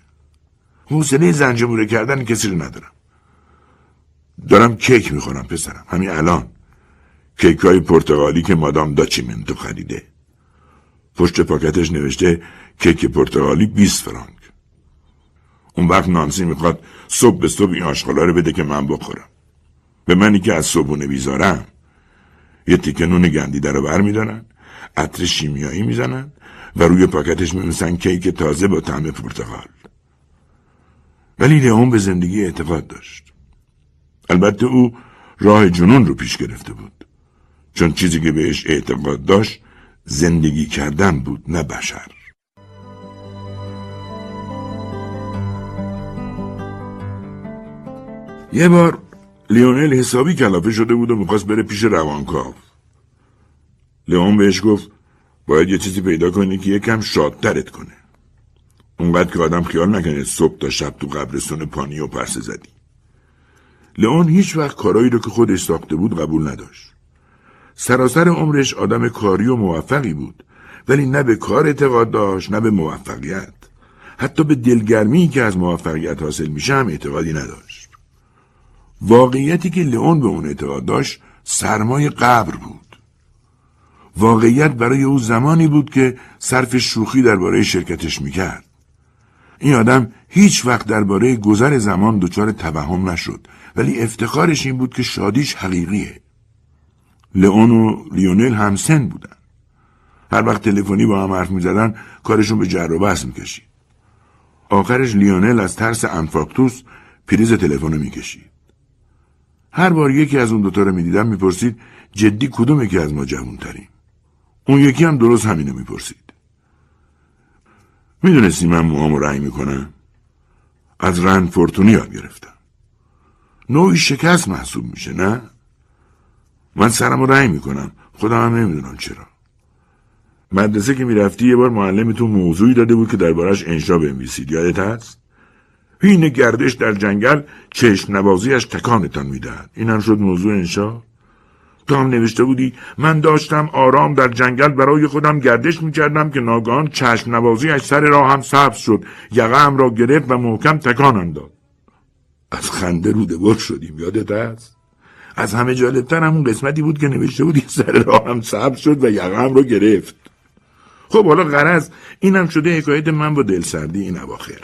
حوصله زنجموره کردن کسی رو ندارم. دارم کیک می‌خورم پسرم. همین الان. کیک های پرتغالی که مادام داچیمنتو خریده. پشت پاکتش نوشته کیک پرتغالی 20 فرانک. اون وقت نانسی می‌خواد صبح به صبح این آشغالا رو بده که من بخورم. به منی که از صبحونه بیزارم. یه تیکه نون گندیده رو بر میدارن عطر شیمیایی می‌زنن و روی پاکتش میمیسن کیک تازه با طعم پرتغال. ولی لئون به زندگی اعتقاد داشت. البته او راه جنون رو پیش گرفته بود. چون چیزی که بهش اعتقاد داشت زندگی کردن بود نه بشر. یه بار لیونل حسابی کلافه شده بود و می‌خواست بره پیش روانکاو. لیون بهش گفت باید یه چیزی پیدا کنی که یکم شادترت کنه. اونقدر که آدم خیال نکنه صبح تا شب تو قبرستون پانی و پرسه زدی. لئون هیچ وقت کارایی رو که خودش ساخته بود قبول نداشت. سراسر عمرش آدم کاری و موفقی بود. ولی نه به کار اعتقاد داشت نه به موفقیت. حتی به دلگرمی که از موفقیت حاصل میشه هم اعتقادی نداشت. واقعیتی که لئون به اون اعتقاد داشت سرمای قبر بود. واقعیت برای او زمانی بود که صرف شوخی درباره شرکتش می‌کرد. این آدم هیچ وقت درباره گذر زمان دچار توهم نشد. ولی افتخارش این بود که شادیش حقیقیه. لئون و لیونل هم سن بودن. هر وقت تلفنی با هم حرف می‌زدن کارشون به جر و بحث می‌کشید. آخرش لیونل از ترس انفاکتوس پریز تلفن رو می‌کشید. هر بار یکی از اون دوتا رو می‌دیدم می‌پرسید جدی کدوم که از ما جوون تریم اون یکی هم درست همینو می‌پرسید. می‌دونستی من موهامو رنگ می‌کنم. از رن فورتونی گرفتم. نوعی شکست محسوب میشه نه؟ من سرم رو رنگ می‌کنم. خودم هم نمی‌دونم چرا. مدرسه که می‌رفتی یه بار معلمتون موضوعی داده بود که دربارش انشا بنویسید. یادت هست؟ این گردش در جنگل چشم نوازیش تکانتان می‌دهد. این هم شد موضوع انشا؟ تو هم نوشته بودی من داشتم آرام در جنگل برای خودم گردش می‌کردم که ناگهان چشم نوازیش سر راهم سبز شد. یقه را گرفت و محکم تکانم داد از خنده بر شدیم. یادت هست؟ از همه جالبتر همون قسمتی بود که نوشته بودی سر راهم سبز شد و یقه را گرفت. خب حالا غرض اینم شده حکایت من با دلسردی این اواخر.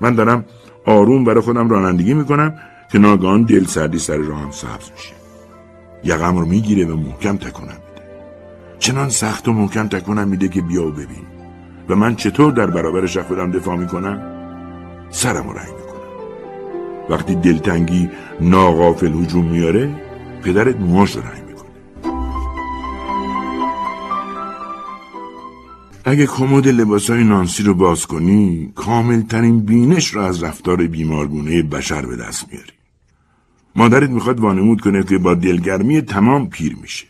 من دارم آروم برای خودم رانندگی می‌کنم که ناگهان دلسردی سر راهم سبز میشه. یقم رو می‌گیره و محکم تکونم میده. چنان سخت و محکم تکونم میده که بیا و ببین. و من چطور در برابرش خودم دفاع می‌کنم؟ سرم رو رنگ وقتی دلتنگی ناغافل هجوم میاره پدرت موهاش رنگ می‌کنه. اگه کمد لباسای نانسی رو باز کنی کاملترین بینش رو از رفتار بیمارگونه بشر به دست میاری. مادرت می‌خواد وانمود کنه که با دلگرمی تمام پیر میشه.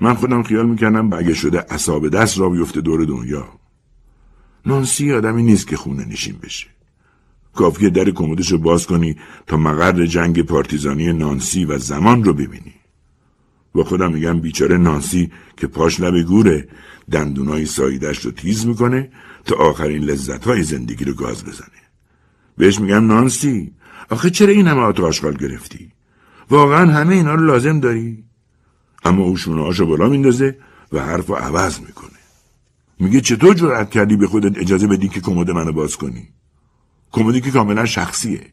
من خودم خیال می‌کردم بگه شده اصاب دست را بیفته دور دنیا. نانسی آدمی نیست که خونه نشین بشه. کافیه در کمدش رو باز کنی تا مقر جنگ پارتیزانی نانسی و زمان رو ببینی با خودم میگم بیچاره نانسی که پاش لب گوره دندونای سایدش رو تیز می‌کنه تا آخرین لذتهای زندگی رو گاز بزنه بهش میگم نانسی آخه چرا این همه آتو آشغال گرفتی؟ واقعا همه اینا رو لازم داری؟ اما او شونه بالا میندازه و حرف رو عوض می‌کنه. میگه چطور جرأت کردی به خودت اجازه بدی که کمد منو باز کنی؟ کمدی که کاملا شخصیه.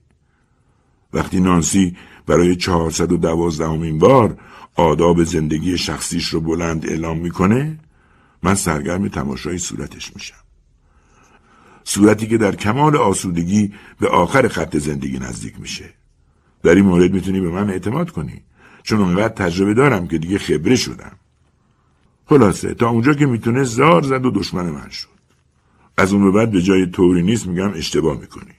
وقتی نانسی برای چهارصد و دوازدهمین بار آداب زندگی شخصیش رو بلند اعلام می‌کنه من سرگرم تماشای صورتش میشم. صورتی که در کمال آسودگی به آخر خط زندگی نزدیک میشه در این مورد می‌تونی به من اعتماد کنی چون اونقدر تجربه دارم که دیگه خبره شدم خلاصه تا اونجا که می‌تونه زار زد و دشمن من شد از اون به بعد به جای طوری نیست میگم اشتباه می‌کنی.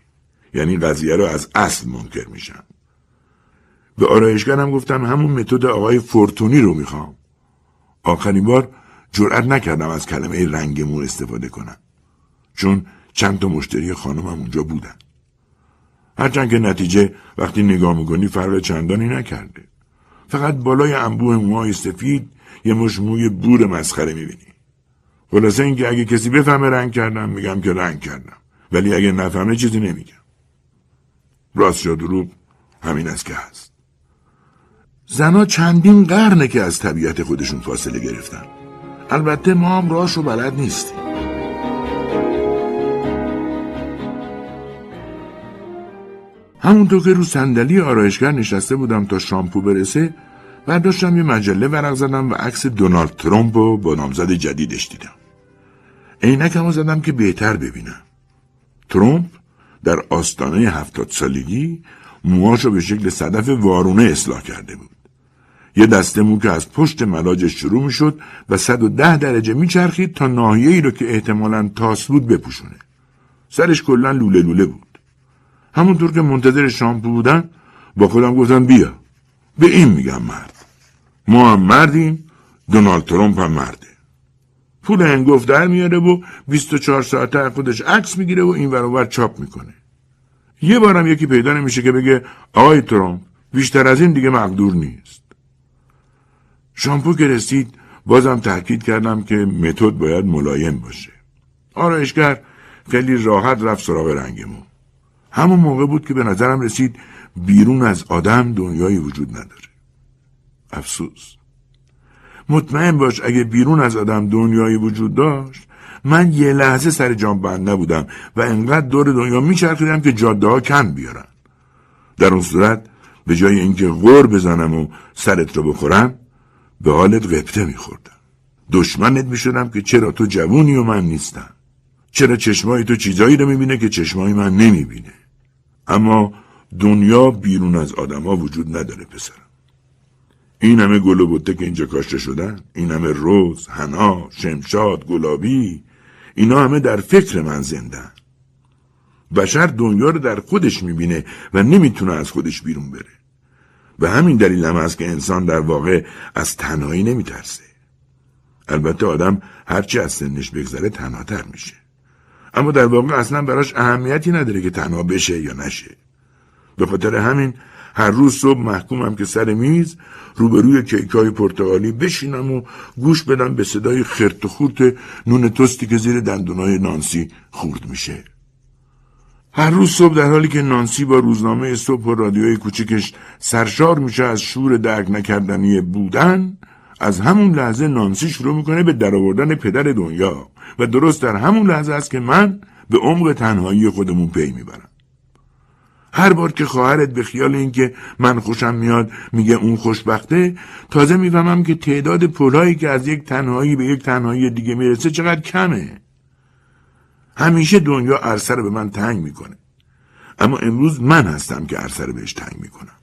یعنی قضیه رو از اصل منکر میشم. به آرایشگرم گفتم همون متد آقای فورتونی رو می‌خوام. آخرین بار جرأت نکردم از کلمه رنگمون استفاده کنم. چون چند تا مشتری خانم هم اونجا بودن. هرچند که نتیجه وقتی نگاه می‌کنی فرق چندانی نکرده. فقط بالای انبوه موهای سفید یه مش موی بور مسخره می‌بینی. خلاصه اینکه اگه کسی بفهمه رنگ کردم میگم که رنگ کردم. ولی اگه نفهمه چیزی نمیگم. راست یا دروغ همین است که هست. زنا چندین قرنه که از طبیعت خودشون فاصله گرفتن. البته ما هم راش و بلد نیستیم. همونطور که رو صندلی آرایشگر نشسته بودم تا شامپو برسه برداشتم یه مجله ورق زدم و عکس دونالد ترامپ رو با نامزد جدیدش دیدم. عینکمو زدم که بهتر ببینم. ترامپ در آستانه هفتاد سالگی موهاشو به شکل صدف وارونه اصلاح کرده بود. یه دسته مو که از پشت ملاجش شروع می‌شد و 110 درجه میچرخید تا ناحیه ای رو که احتمالا تاس بود بپوشونه. سرش کلا لوله لوله بود. همونطور که منتظر شامپو بودن با خودم گفتم بیا. به این میگم مرد. ما هم مردیم دونالد ترامپ هم مرده. پول هنگفت در میاره و 24 ساعته خودش عکس می‌گیره و این ور چاپ می‌کنه. یه بارم یکی پیدا نمیشه که بگه آقای ترامپ بیشتر از این دیگه مقدور نیست. شامپو که رسید بازم تاکید کردم که متد باید ملایم باشه. آرایشگر خیلی راحت رفت سراغ رنگمون. همون موقع بود که به نظرم رسید بیرون از آدم دنیایی وجود نداره. افسوس. مطمئن باش اگه بیرون از آدم دنیایی وجود داشت من یه لحظه سر جام بند نبودم و انقدر دور دنیا میچرخیدم که جاده ها کم بیارن. در اون صورت به جای اینکه غور بزنم و سرت رو بخورم به حالت غبطه میخوردم. دشمنت می‌شدم که چرا تو جوونی و من نیستم؟ چرا چشمای تو چیزایی رو می‌بینه که چشمای من نمی‌بینه؟ اما دنیا بیرون از آدما وجود نداره پسرم. این همه گل و بوته که اینجا کاشته شدن این همه روز، حنا، شمشاد، گلابی اینا همه در فکر من زندن. بشر دنیا رو در خودش می‌بینه و نمی‌تونه از خودش بیرون بره. و همین دلیل هم است که انسان در واقع از تنهایی نمیترسه. البته آدم هرچی از سنش بگذره تنهاتر میشه. اما در واقع اصلا براش اهمیتی نداره که تنها بشه یا نشه. به خاطر همین هر روز صبح محکومم که سر میز روبروی کیکای پرتغالی بشینم و گوش بدم به صدای خرت و خورت نون توستی که زیر دندونای نانسی خورد میشه. هر روز صبح در حالی که نانسی با روزنامه صبح و رادیوی کوچکش سرشار میشه از شور درک نکردنی بودن از همون لحظه نانسی شروع می‌کنه به درآوردن پدر دنیا و درست در همون لحظه است که من به عمق تنهایی خودمون پی می‌برم. هر بار که خواهرت به خیال اینکه من خوشم میاد میگه اون خوشبخته تازه می‌فهمم که تعداد پلایی که از یک تنهایی به یک تنهایی دیگه می‌رسه چقدر کمه. همیشه دنیا عرصه رو به من تنگ می‌کنه. اما امروز من هستم که عرصه رو بهش تنگ می‌کنم.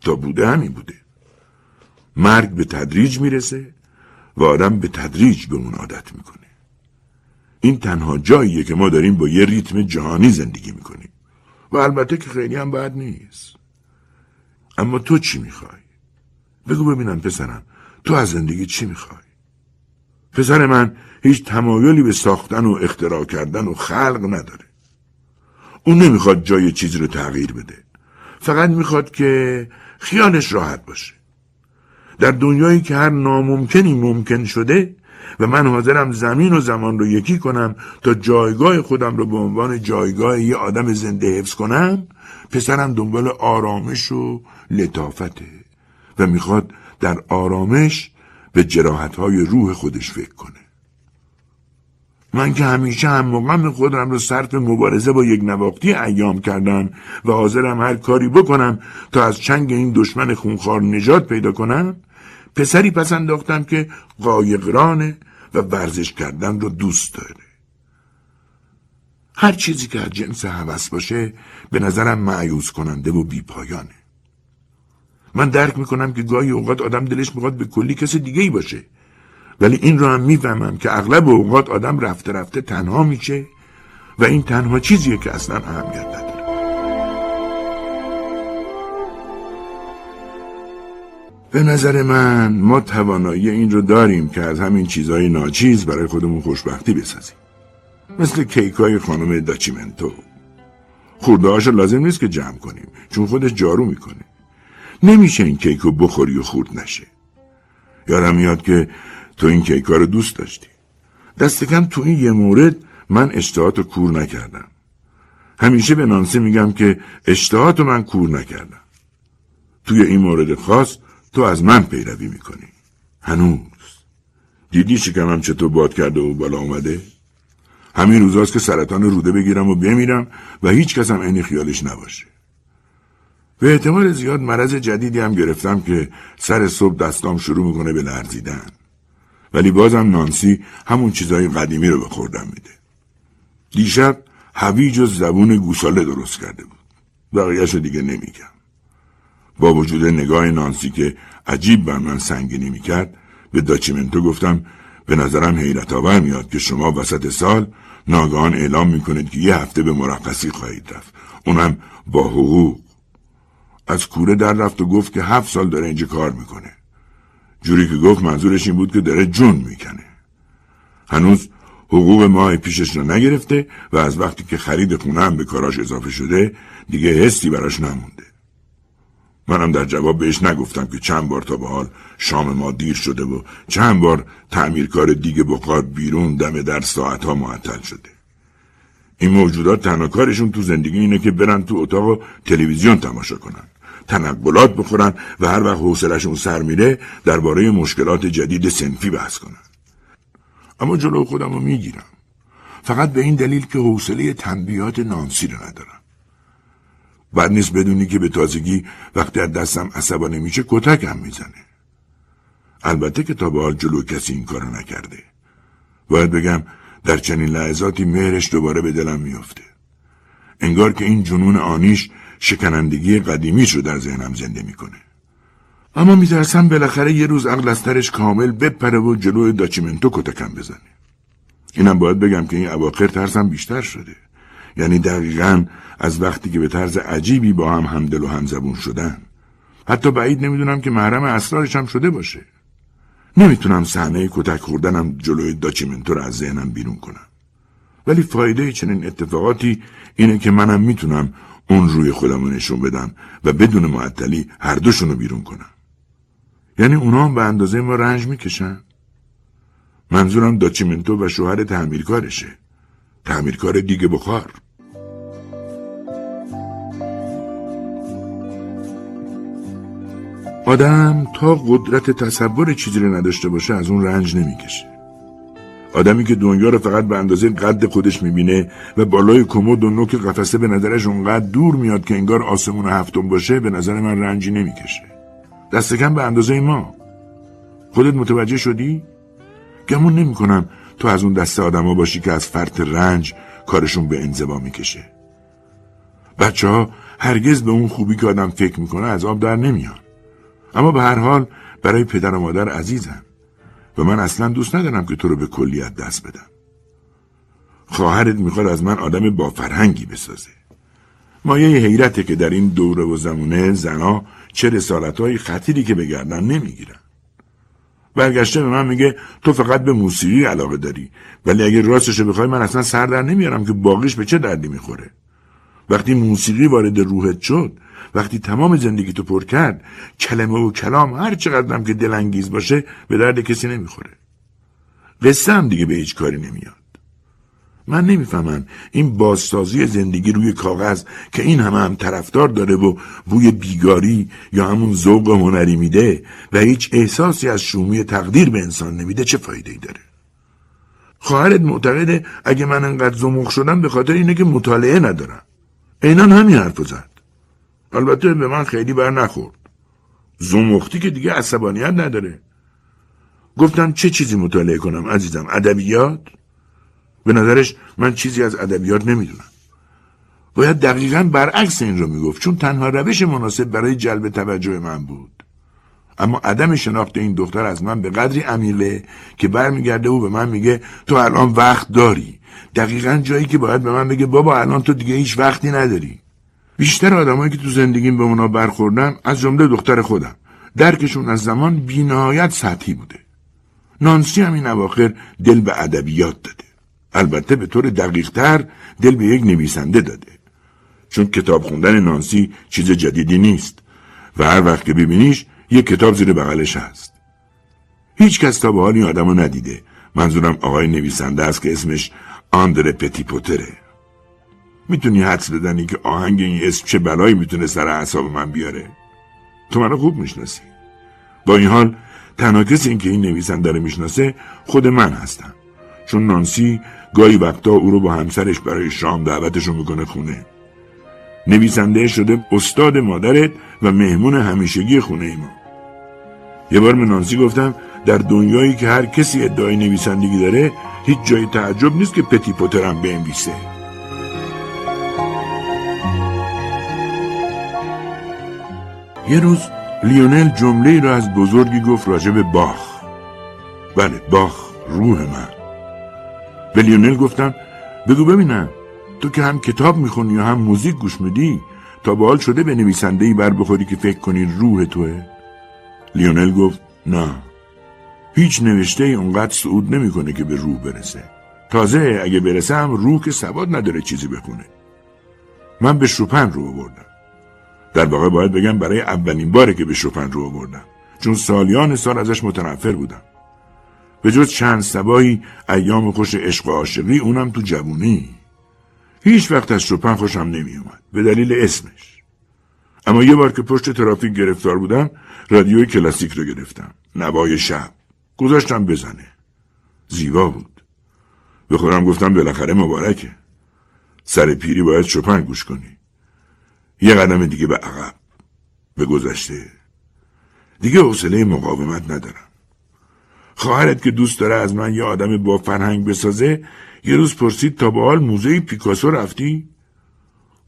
تا بوده همین بوده. مرگ به تدریج می‌رسه و آدم به تدریج به اون عادت می‌کنه. این تنها جاییه که ما داریم با یه ریتم جهانی زندگی می‌کنیم. و البته که خیلی هم بد نیست اما تو چی می‌خوای؟ بگو ببینم پسرم تو از زندگی چی می‌خوای؟ پسر من هیچ تمایلی به ساختن و اختراع کردن و خلق نداره اون نمی‌خواد جای چیزی رو تغییر بده فقط می‌خواد که خیالش راحت باشه در دنیایی که هر ناممکنی ممکن شده و من حاضرم زمین و زمان رو یکی کنم تا جایگاه خودم رو به عنوان جایگاه یه آدم زنده حفظ کنم پسرم دنبال آرامش و لطافته و می‌خواد در آرامش به جراحت های روح خودش فکر کنه. من که همیشه هم مقام خودم رو صرف مبارزه با یک نواختی ایام کردم و حاضرم هر کاری بکنم تا از چنگ این دشمن خونخوار نجات پیدا کنم پسری پس انداختم که قایقرانه و ورزش کردن رو دوست داره. هر چیزی که از جنس هوس باشه به نظرم معیوز کننده و بیپایانه. من درک می‌کنم که گاهی اوقات آدم دلش می‌خواد به کلی کس دیگه ای باشه. ولی این رو هم می‌فهمم که اغلب اوقات آدم رفته رفته تنها میشه و این تنها چیزیه که اصلا اهمیت نداره. به نظر من ما توانایی این رو داریم که از همین چیزهای ناچیز برای خودمون خوشبختی بسازیم. مثل کیک های خانم داچیمنتو. خورده لازم نیست که جمع کنیم چون خودش جارو می‌کنه. نمیشه این کیک رو بخوری و خورد نشه. یادم میاد که تو این کیک رو دوست داشتی. دست کم تو این یه مورد من اشتهات رو کور نکردم. همیشه به نانسی میگم که اشتهات رو من کور نکردم. توی این مورد خاص تو از من پیروی می‌کنی. هنوز. دیدی شکمم چطور باد کرده و بالا اومده؟ همین روزاست که سرطان روده بگیرم و بمیرم و هیچ کس عین خیالش نباشه. به احتمال زیاد مرض جدیدی هم گرفتم که سر صبح دستام شروع می‌کنه به لرزیدن. ولی بازم نانسی همون چیزای قدیمی رو به خوردم میده. دیشب هویج و زبون گوساله درست کرده بود. بقیهش دیگه نمیگم. با وجود نگاه نانسی که عجیب بر من سنگینی می‌کرد به داچیمنتو گفتم به نظرم حیرت آور میاد که شما وسط سال ناگهان اعلام می‌کنید که یه هفته به مرخصی خواهید رفت. اونم با حقوق. از کوره در رفت و گفت که هفت سال داره اینجا کار می‌کنه. جوری که گفت منظورش این بود که داره جون می‌کنه. هنوز حقوق ماه پیشش را نگرفته و از وقتی که خرید خونه هم به کاراش اضافه شده دیگه حسی براش نمونده. منم در جواب بهش نگفتم که چند بار تا به حال شام ما دیر شده و چند بار تعمیرکار دیگه بخار بیرون دم در ساعتها معطل شده. این موجودات تنها کارشون تو زندگی اینه که برن تو اتاق تلویزیون تماشا کنن. تنقلات بخورن و هر وقت حوصلشون سر میره درباره مشکلات جدید سنفی بحث کنن. اما جلو خودم رو می‌گیرم. فقط به این دلیل که حوصله تنبیهات نانسی رو ندارم. بعد نیست بدونی که به تازگی وقتی از دستم عصبانی میشه کتکم می‌زنه. البته که تا به حال جلو کسی این کارو نکرده. باید بگم در چنین لحظاتی مهرش دوباره به دلم میافته. انگار که این جنون آنیش شکنندگی قدیمی رو در ذهنم زنده می‌کنه. اما میترسم بالاخره یه روز عقل از ترش کامل بپره و جلو داچیمنتو کتکم بزنه. اینم باید بگم که این اواخر ترسم بیشتر شده. یعنی دقیقا از وقتی که به طرز عجیبی با هم همدل و همزبون شدن. حتی بعید نمی‌دونم که محرم اسرارش هم شده باشه. نمی‌تونم صحنه کتک خوردنم جلوی داچیمنتو رو از ذهنم بیرون کنم. ولی فایده چنین اتفاقاتی اینه که منم می‌تونم اون روی خودم نشون بدم و بدون معطلی هر دوشونو بیرون کنم. یعنی اونا هم به اندازه ما رنج می‌کشن. منظورم داچیمنتو و شوهر تعمیرکارشه. تعمیرکار دیگه بخار. آدم تا قدرت تصور چیزی رو نداشته باشه از اون رنج نمی‌کشه. آدمی که دنیا رو فقط به اندازه قد خودش می‌بینه و بالای کمد و نوک قفسه به نظرش اونقدر دور میاد که انگار آسمون هفتم باشه به نظر من رنجی نمی‌کشه. دست کم به اندازه ما. خودت متوجه شدی؟ گمون نمی‌کنم تو از اون دسته آدما باشی که از فرط رنج کارشون به انزوا می‌کشه. بچه ها هرگز به اون خوبی که آدم فکر می‌کنه از آب در نمیان. اما به هر حال برای پدر و مادر عزیزم و من اصلا دوست ندارم که تو رو به کلیت دست بدم. خواهرت می‌خواد از من آدم با فرهنگی بسازه. مایه حیرته که در این دوره و زمونه زنا چه رسالت های خطیری که بگردن نمی‌گیرن. برگشته به من میگه تو فقط به موسیقی علاقه داری ولی اگه راستشو بخوای من اصلا سر در نمیارم که باقیش به چه دردی می‌خوره. وقتی موسیقی وارد روحت شد وقتی تمام زندگی تو پر کرد کلمه و کلام هر چقدرم که دلانگیز باشه به درد کسی نمی‌خوره. قصه هم دیگه به هیچ کاری نمیاد. من نمی‌فهمم این بازسازی زندگی روی کاغذ که این همه هم طرفدار داره و بوی بیگاری یا همون ذوق هنری میده و هیچ احساسی از شومی تقدیر به انسان نمیده چه فایده ای داره؟ خواهرت معتقده اگه من انقدر زمخ شدم به خاطر اینه که مطالعه ندارم. اینان همین حرف زد. البته به من خیلی بر نخورد. زمختی که دیگه عصبانیت نداره. گفتم چه چیزی مطالعه کنم عزیزم؟ ادبیات؟ به نظرش من چیزی از ادبیات نمی‌دونم. باید دقیقا برعکس این رو می‌گفت چون تنها روش مناسب برای جلب توجه من بود. اما عدم شناخت این دختر از من به قدری عمیقه که برمیگرده و به من میگه تو الان وقت داری. دقیقا جایی که باید به من بگه بابا الان تو دیگه هیچ وقتی نداری. بیشتر آدمایی که تو زندگیم به اونا برخوردن از جمله دختر خودم. درکشون از زمان بینهایت سطحی بوده. نانسی هم این اواخر دل به ادبیات داده. البته به طور دقیقتر دل به یک نویسنده داده. چون کتاب خوندن نانسی چیز جدیدی نیست و هر وقت که ببینیش یک کتاب زیر بغلش هست. هیچ کس تا به حال این آدم ندیده. منظورم آقای نویسنده است که اسمش آندره پتی پوتره. می‌تونی حدس بدنی که آهنگ این اسم چه بلایی می‌تونه سر اعصاب من بیاره؟ تو منو خوب می‌شناسی. با این حال تنها کسی این که این نویسنده رو می‌شناسه خود من هستم. چون نانسی گاهی وقتا او رو با همسرش برای شام دعوتشون می‌کنه خونه. نویسنده شده استاد مادرت و مهمون همیشگی خونه ما. یه بار به نانسی گفتم در دنیایی که هر کسی ادعای نویسندگی داره هیچ جای تعجب نیست که پتی پوترم بنویسه. یه روز لیونل جمله ای را از بزرگی گفت راجع به باخ. بله باخ روح من. به لیونل گفتم بگو ببینم تو که هم کتاب می‌خونی و هم موزیک گوش میدی تا به حال شده به نویسنده ای بر بخوری که فکر کنی روح توه؟ لیونل گفت نه. هیچ نوشته ای اونقدر صعود نمی‌کنه که به روح برسه. تازه اگه برسه هم روح که سواد نداره چیزی بخونه. من به شوپن رو بردم در واقع باید بگم برای اولین باره که به شوپن رو بردم چون سالیان سال ازش متنفر بودم. به جز چند سبایی ایام خوش عشق و عاشقی اونم تو جوونی. هیچ وقت از شوپن خوشم نمی اومد به دلیل اسمش. اما یه بار که پشت ترافیک گرفتار بودم رادیوی کلاسیک رو گرفتم. نوای شب. گذاشتم بزنه. زیبا بود. به خودم گفتم بالاخره مبارکه. سر پیری باید شپن گوش کنی. یه قدم دیگه به عقب به گذشته. دیگه حوصله مقاومت ندارم. خواهرت که دوست داره از من یه آدم با فرهنگ بسازه یه روز پرسید تا به حال موزه پیکاسو رفتی؟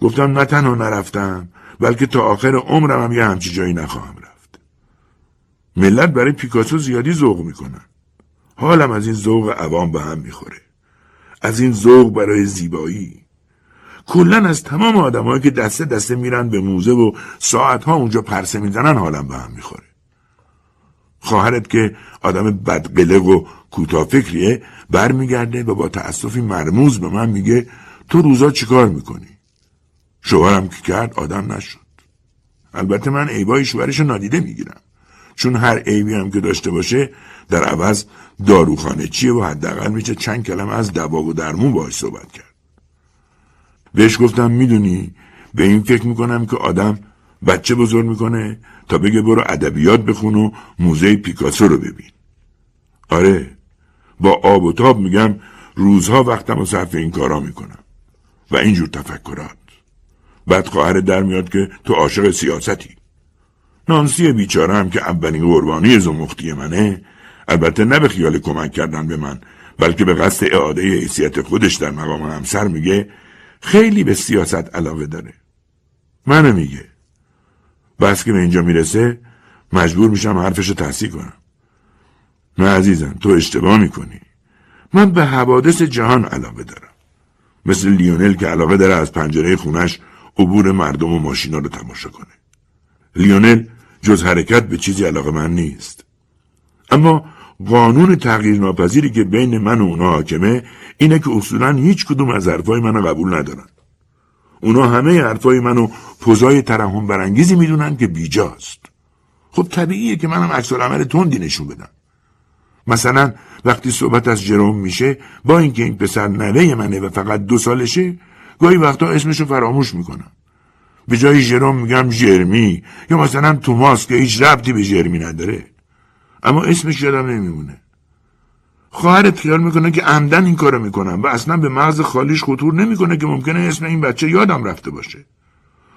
گفتم نه تنها نرفتم بلکه تا آخر عمرم هم یه همچی جایی نخواهم رفت. ملت برای پیکاسو زیادی ذوق می‌کنن حالم از این ذوق عوام به هم می‌خوره. از این ذوق برای زیبایی. کلا از تمام آدمایی که دسته دسته میرن به موزه و ساعتها اونجا پرسه می‌زنن حالم به هم می‌خوره. خواهرت که آدم بدقلق و کوتافکریه برمیگرده و با تأسفی مرموز به من میگه تو روزا چیکار می‌کنی؟ شوهرم که کرد آدم نشد. البته من عیبای شوهرش نادیده می‌گیرم. چون هر عیبی هم که داشته باشه در عوض داروخانه چیه و حداقل میشه چند کلمه از دوا و درمون باش صحبت کرد. بهش گفتم می‌دونی به این فکر می‌کنم که آدم بچه بزرگ می‌کنه تا بگه برو ادبیات بخون و موزه پیکاسو رو ببین. آره با آب و تاب میگم روزها وقتم و صرف این کارا می‌کنم و اینجور تفکرات. بعد خواهر در میاد که تو عاشق سیاستی. نانسی بیچاره هم که اولین قربانی زمختی منه البته نه به خیال کمک کردن به من بلکه به قصد اعاده حیثیت خودش در مقام همسر میگه خیلی به سیاست علاقه داره. منو میگه. بس که به اینجا می‌رسه مجبور میشم حرفشو تصحیح کنم. نه عزیزم تو اشتباه می‌کنی. من به حوادث جهان علاقه دارم. مثل لیونل که علاقه داره از پنجره خونش عبور مردم و ماشینا رو تماشا کنه. لیونل جز حرکت به چیزی علاقه من نیست. اما قانون تغییر ناپذیری که بین من و اونا حاکمه اینه که اصولا هیچ کدوم از حرفای منو قبول ندارن. اونا همه حرفای منو پوزای ترحم برانگیزی می‌دونن که بیجاست. خب طبیعیه که منم عکس عمل تندی نشون بدم. مثلا وقتی صحبت از جروم میشه با اینکه این پسر نوه منه و فقط دو سالشه گاهی وقتا اسمشو فراموش می‌کنم. به جای جروم میگم جرمی یا مثلا توماس که هیچ ربطی به جرمی نداره. اما اسمش یادم نمیمونه. خواهرت خیال می‌کنه که عمدن این کارو می‌کنم و اصلا به مغز خالیش خطور نمی‌کنه که ممکنه اسم این بچه یادم رفته باشه.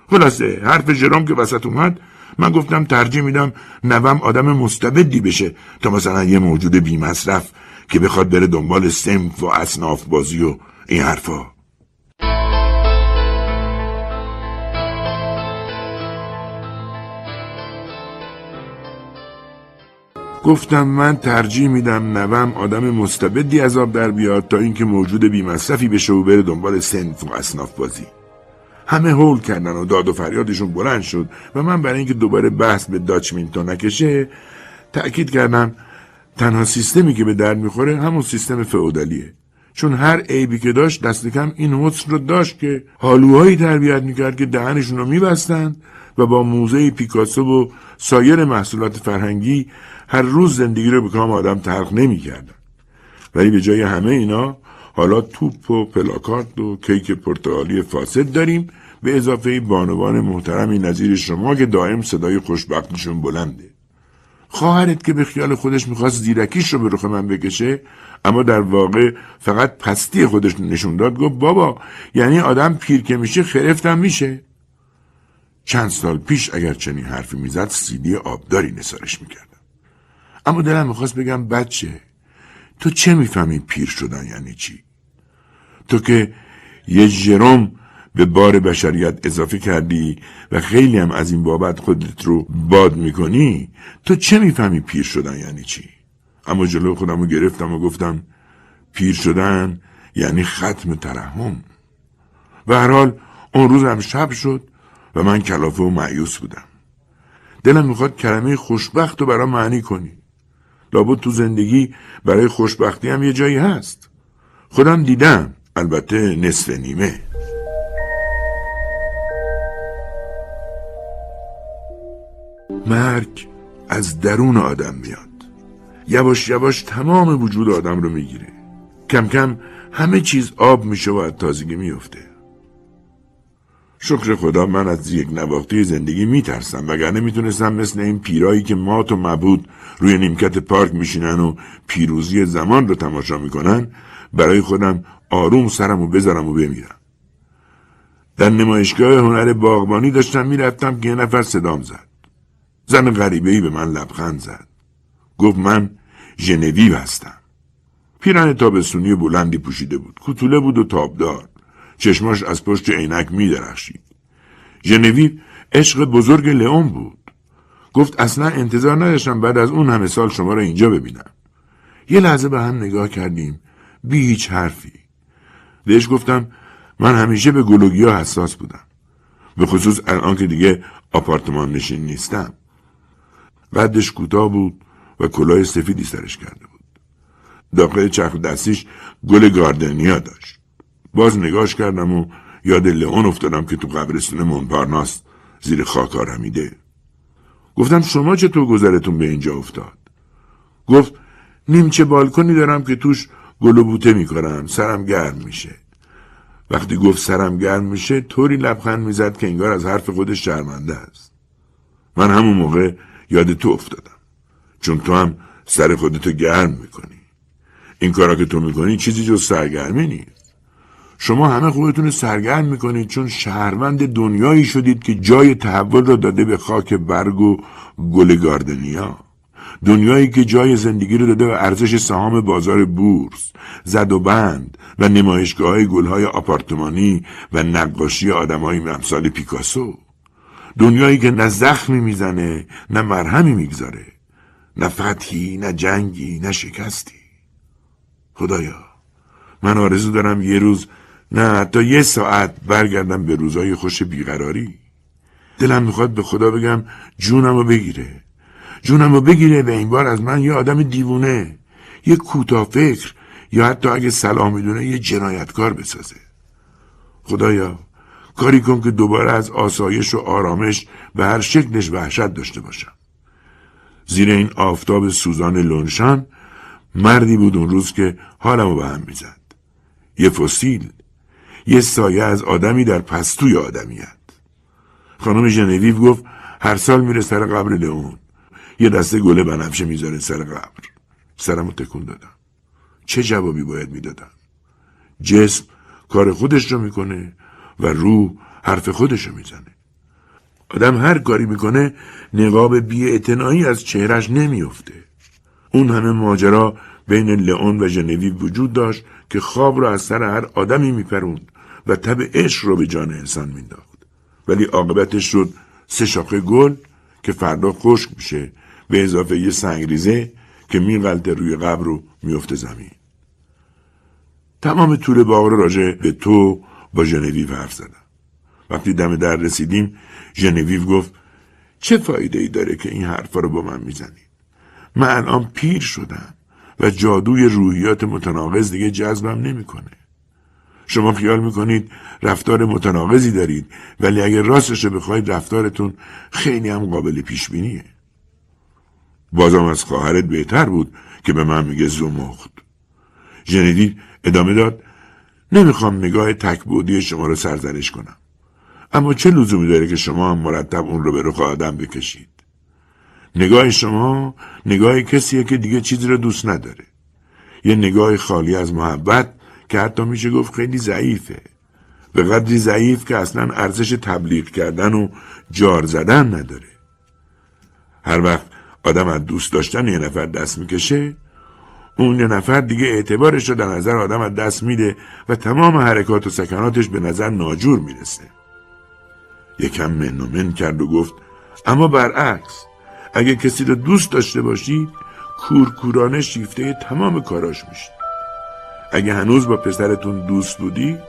خلاصه حرف جرام که وسط اومد من گفتم ترجیح میدم نوم آدم مستبدی بشه تا مثلا یه موجود بیمصرف که بخواد بره دنبال سمف و اصناف بازی و این حرفا. گفتم من ترجیح میدم نوم آدم مستبدی از آب در بیاد تا اینکه موجود بیمصرفی بشه و بره دنبال سنف و اصناف بازی. همه هول کردن و داد و فریادشون بلند شد و من برای اینکه دوباره بحث به داچمینتون نکشه تأکید کردم تنها سیستمی که به درد می‌خوره همون سیستم فئودالیه. چون هر عیبی که داشت دست کم این حسن رو داشت که حالوهایی تربیت می‌کرد که دهنشون رو میبستند و با موزه پیکاسو و سایر محصولات فرهنگی هر روز زندگی رو به کام آدم تلخ نمی‌کردن. ولی به جای همه اینا حالا توپ و پلاکارد و کیک پرتغالی فاسد داریم. به اضافه بانوان محترمی نظیر شما که دائم صدای خوشبختیشون بلنده. خواهرت که به خیال خودش می‌خواست زیرکیش رو به رخ من بکشه اما در واقع فقط پستی خودش نشون داد گفت بابا یعنی آدم پیر که میشه خرفتم میشه. چند سال پیش اگر چنین حرفی می‌زد سیدی آبداری نسارش می‌کردم اما دلم می‌خواست بگم بچه تو چه می‌فهمی پیر شدن یعنی چی؟ تو که یه جرم به بار بشریت اضافه کردی و خیلی هم از این بابت خودت رو باد می‌کنی تو چه می‌فهمی پیر شدن یعنی چی؟ اما جلو خودم رو گرفتم و گفتم پیر شدن یعنی ختم ترحم. و هر حال اون روز هم شب شد و من کلافه و معیوس بودم. دلم می‌خواد کلمه خوشبخت رو برام معنی کنی. لابد تو زندگی برای خوشبختی هم یه جایی هست. خودم دیدم. البته نصف نیمه. مرگ از درون آدم میاد. یواش یواش تمام وجود آدم رو می‌گیره. کم کم همه چیز آب میشه و از تازگی میفته. شکر خدا من از یک نواختی زندگی میترسم وگرنه می‌تونستم مثل این پیرایی که مات و مبود روی نیمکت پارک میشینن و پیروزی زمان رو تماشا می‌کنن برای خودم آروم سرم و بذارم و بمیرم. در نمایشگاه هنر باغبانی داشتم می‌رفتم که یه نفر صدام زد. زن غریبه به من لبخند زد. گفت من ژنویو هستم. پیرن تابستونی بلندی پوشیده بود. کوتوله بود و تابدار. چشماش از پشت عینک می درخشید ژنویو عشق بزرگ لئون بود. گفت اصلا انتظار نداشتم بعد از اون همه سال شما را اینجا ببینم. یه لحظه به هم نگاه کردیم. بی هیچ حرفی. بهش گفتم من همیشه به گلوگیا حساس بودم. به خصوص الان که دیگه آپارتمان نشین نیستم. قدش کوتاه بود و کلاه سفیدی سرش کرده بود. داخل چرخ دستیش گل گاردنیا داشت. باز نگاش کردم و یاد لئون افتادم که تو قبرستون مونپارناس زیر خاک آرمیده. گفتم شما چطور گذرتون به اینجا افتاد؟ گفت نیمچه بالکنی دارم که توش گل و بوته می‌کنم سرم گرم میشه. وقتی گفت سرم گرم میشه طوری لبخند می‌زد که انگار از حرف خودش شرمنده است. من همون موقع یاد تو افتادم. چون تو هم سر خودتو گرم می‌کنی. این کارا که تو می‌کنی چیزی جز سرگرمی نیست. شما همه خودتون سرگرم می‌کنید چون شهروند دنیایی شدید که جای تحول را داده به خاک برگ و گل گاردنیا. دنیایی که جای زندگی رو داده به ارزش سهام بازار بورس زد و بند و نمایشگاه های گلهای آپارتمانی و نقاشی آدمهای امثال پیکاسو. دنیایی که نه زخمی می‌زنه نه مرهمی می‌گذاره نه فتحی نه جنگی نه شکستی. خدایا من آرزو دارم یه روز نه حتی یه ساعت برگردم به روزای خوش بیقراری. دلم می‌خواد به خدا بگم جونم رو بگیره. جونم رو بگیره و این بار از من یه آدم دیوونه یه کوتاه فکر یا حتی اگه سلام می‌دونه یه جنایتکار بسازه. خدایا کاری کن که دوباره از آسایش و آرامش به هر شکلش وحشت داشته باشم. زیر این آفتاب سوزان لونشان مردی بود اون روز که حالمو به هم می‌زد. یه فسیل یه سایه از آدمی در پستوی آدمیت خانم ژنویو گفت هر سال میره سر قبر لئون. یه دسته گله بنفشه می‌ذاره سر قبر. سرمو تکون دادم. چه جوابی باید می‌دادم؟ جسم کار خودش رو می‌کنه و روح حرف خودش رو می‌زنه. آدم هر کاری می‌کنه نقاب بی از چهرش نمیافته. اون همه ماجرا بین لئون و ژنوی وجود داشت که خواب را از سر هر آدمی میپروند. و تب عشق رو به جان انسان مینداخت. ولی عاقبتش شد سه شاخه گل که فردا خشک میشه به اضافه یه سنگریزه که میغلطه روی قبر رو میفته زمین. تمام طول باغ رو راجع به تو با ژنویو حرف زدم. وقتی دم در رسیدیم ژنویو گفت چه فایده ای داره که این حرفا رو با من می‌زنید من الان پیر شدم و جادوی روحیات متناقض دیگه جذبم نمی‌کنه. شما خیال می‌کنید رفتار متناقضی دارید ولی اگر راستش بخواید رفتارتون خیلی هم قابل پیش بینیه بازم از خواهرت بهتر بود که به من میگه زمخت. ژنیدی ادامه داد نمی‌خوام نگاه تکبودی شما رو سرزنش کنم. اما چه لزومی داره که شما هم مرتب اون رو به رخ آدم بکشید؟ نگاه شما نگاه کسیه که دیگه چیزی رو دوست نداره. یه نگاه خالی از محبت که حتی میشه گفت خیلی ضعیفه. به قدری ضعیف که اصلا ارزش تبلیغ کردن و جار زدن نداره. هر وقت آدم از دوست داشتن یه نفر دست می‌کشه اون یه نفر دیگه اعتبارش رو در نظر آدم از دست میده و تمام حرکات و سکناتش به نظر ناجور می‌رسه. یکم من و من کرد و گفت اما برعکس اگه کسی رو دوست داشته باشید کورکورانه شیفته تمام کاراش میشید اگه هنوز با پسرتون دوست بودید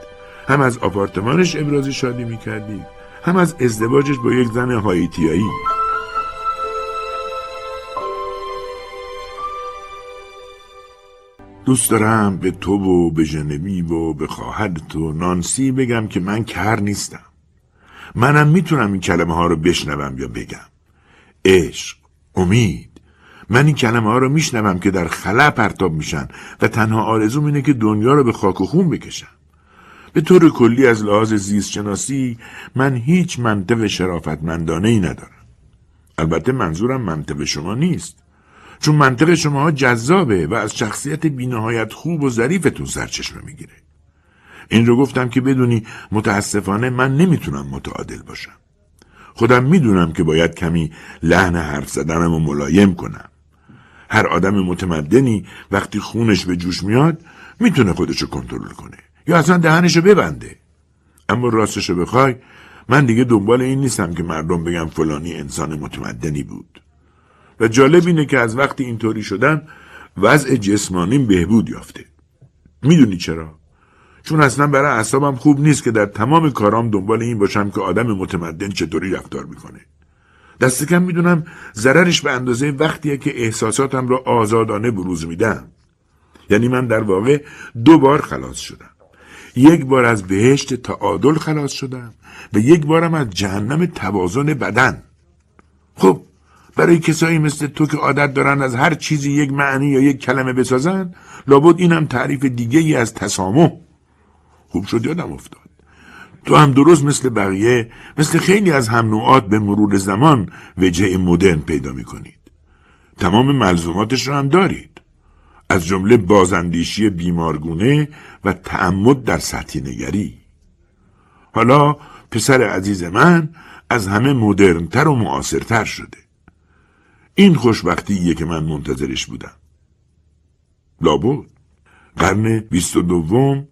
هم از آپارتمانش ابراز شادی می‌کردید هم از ازدواجش با یک زن هایتیایی. دوست دارم به تو و به ژنویو و به خواهرت و نانسی بگم که من کر نیستم. منم می‌تونم این کلمه ها رو بشنوم یا بگم. عشق امید من این کلمه ها رو میشنوم که در خلا پرتاب میشن و تنها آرزوم اینه که دنیا رو به خاک و خون بکشم. به طور کلی از لحاظ زیست شناسی من هیچ منطق شرافتمندانه ای ندارم. البته منظورم منطق شما نیست. چون منطق شما جذابه و از شخصیت بینهایت خوب و ظریفتون سرچشمه می‌گیره. این رو گفتم که بدونی متاسفانه من نمی‌تونم متعادل باشم. خودم می‌دونم که باید کمی لحن حرف زدنم و ملایم کنم. هر آدم متمدنی وقتی خونش به جوش میاد می‌تونه خودشو کنترل کنه. یا اصلا دهنشو ببنده. اما راستشو بخوای من دیگه دنبال این نیستم که مردم بگم فلانی انسان متمدنی بود. و جالب اینه که از وقتی اینطوری شدن وضع جسمانیم بهبود یافته. می‌دونی چرا؟ چون اصلا برای اعصابم خوب نیست که در تمام کارام دنبال این باشم که آدم متمدن چطوری رفتار می‌کنه. دست کم می‌دونم ضررش به اندازه وقتیه که احساساتم را آزادانه بروز میدم. یعنی من در واقع دو بار خلاص شدم. یک بار از بهشت تعادل خلاص شدم و یک بارم از جهنم توازن بدن. خب برای کسایی مثل تو که عادت دارن از هر چیزی یک معنی یا یک کلمه بسازن لابد اینم تعریف دیگه ای از تسامح. خوب شد یادم افتاد. تو هم درست مثل بقیه مثل خیلی از هم نوعات به مرور زمان وجه مدرن پیدا می کنید. تمام ملزوماتش رو هم دارید. از جمله بازندیشی بیمارگونه و تعمد در سطحی نگری. حالا پسر عزیز من از همه مدرنتر و معاصرتر شده. این خوشبختیه که من منتظرش بودم. لابد قرن بیست و دوم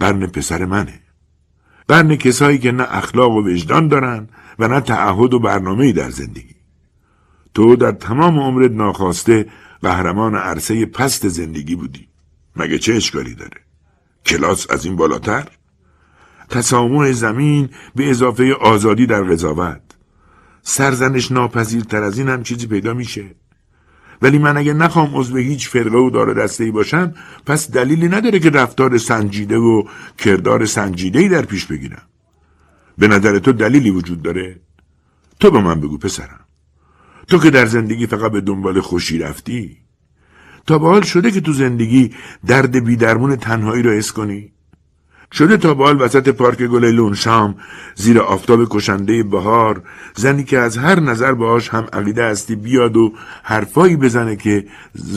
قرن پسر منه. قرن کسایی که نه اخلاق و وجدان دارن و نه تعهد و برنامه در زندگی. تو در تمام عمرت ناخواسته قهرمان عرصه پست زندگی بودی. مگه چه اشکالی داره؟ کلاس از این بالاتر؟ تسامح زمین به اضافه آزادی در قضاوت. سرزنش ناپذیرتر از این هم چیزی پیدا میشه. ولی من اگه نخوام عضو هیچ فرقه و داره دسته ای باشم پس دلیلی نداره که رفتار سنجیده و کردار سنجیده ای در پیش بگیرم. به نظر تو دلیلی وجود داره؟ تو به من بگو پسرم. تو که در زندگی فقط به دنبال خوشی رفتی تا به حال شده که تو زندگی درد بیدرمون تنهایی رو حس کنی؟ شده تا بال وسط پارک گل لونشام زیر آفتاب کشنده بهار زنی که از هر نظر باهاش هم عقیده هستی بیاد و حرفایی بزنه که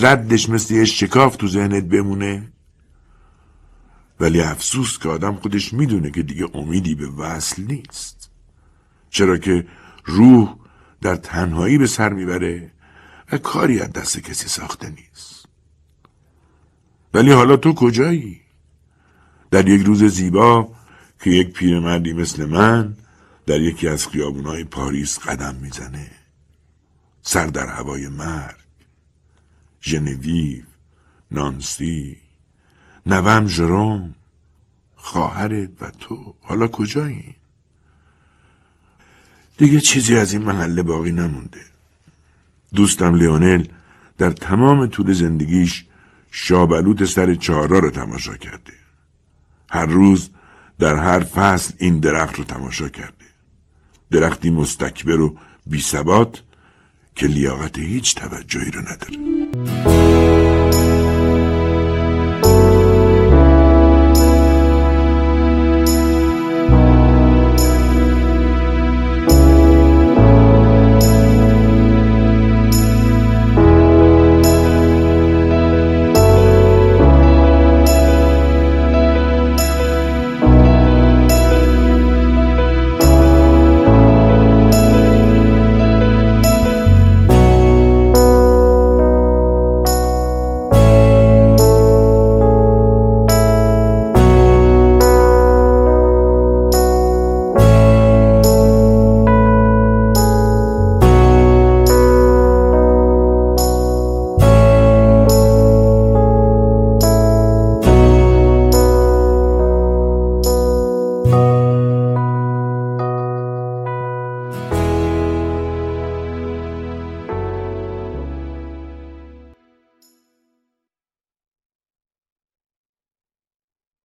ردش مثل یه شکاف تو ذهنت بمونه. ولی افسوس که آدم خودش می‌دونه که دیگه امیدی به وصل نیست. چرا که روح در تنهایی به سر می‌بره و کاری از دست کسی ساخته نیست. ولی حالا تو کجایی؟ در یک روز زیبا که یک پیرمردی مثل من در یکی از خیابونهای پاریس قدم می‌زنه. سر در هوای مرگ. ژنویو نانسی نوم ژروم خواهرت و تو. حالا کجایی؟ دیگه چیزی از این محله باقی نمونده. دوستم لیونل در تمام طول زندگیش شابلوت سر چهارا رو تماشا کرده. هر روز در هر فصل این درخت رو تماشا کرده. درختی مستکبر و بی که لیاقت هیچ توجهی رو نداره.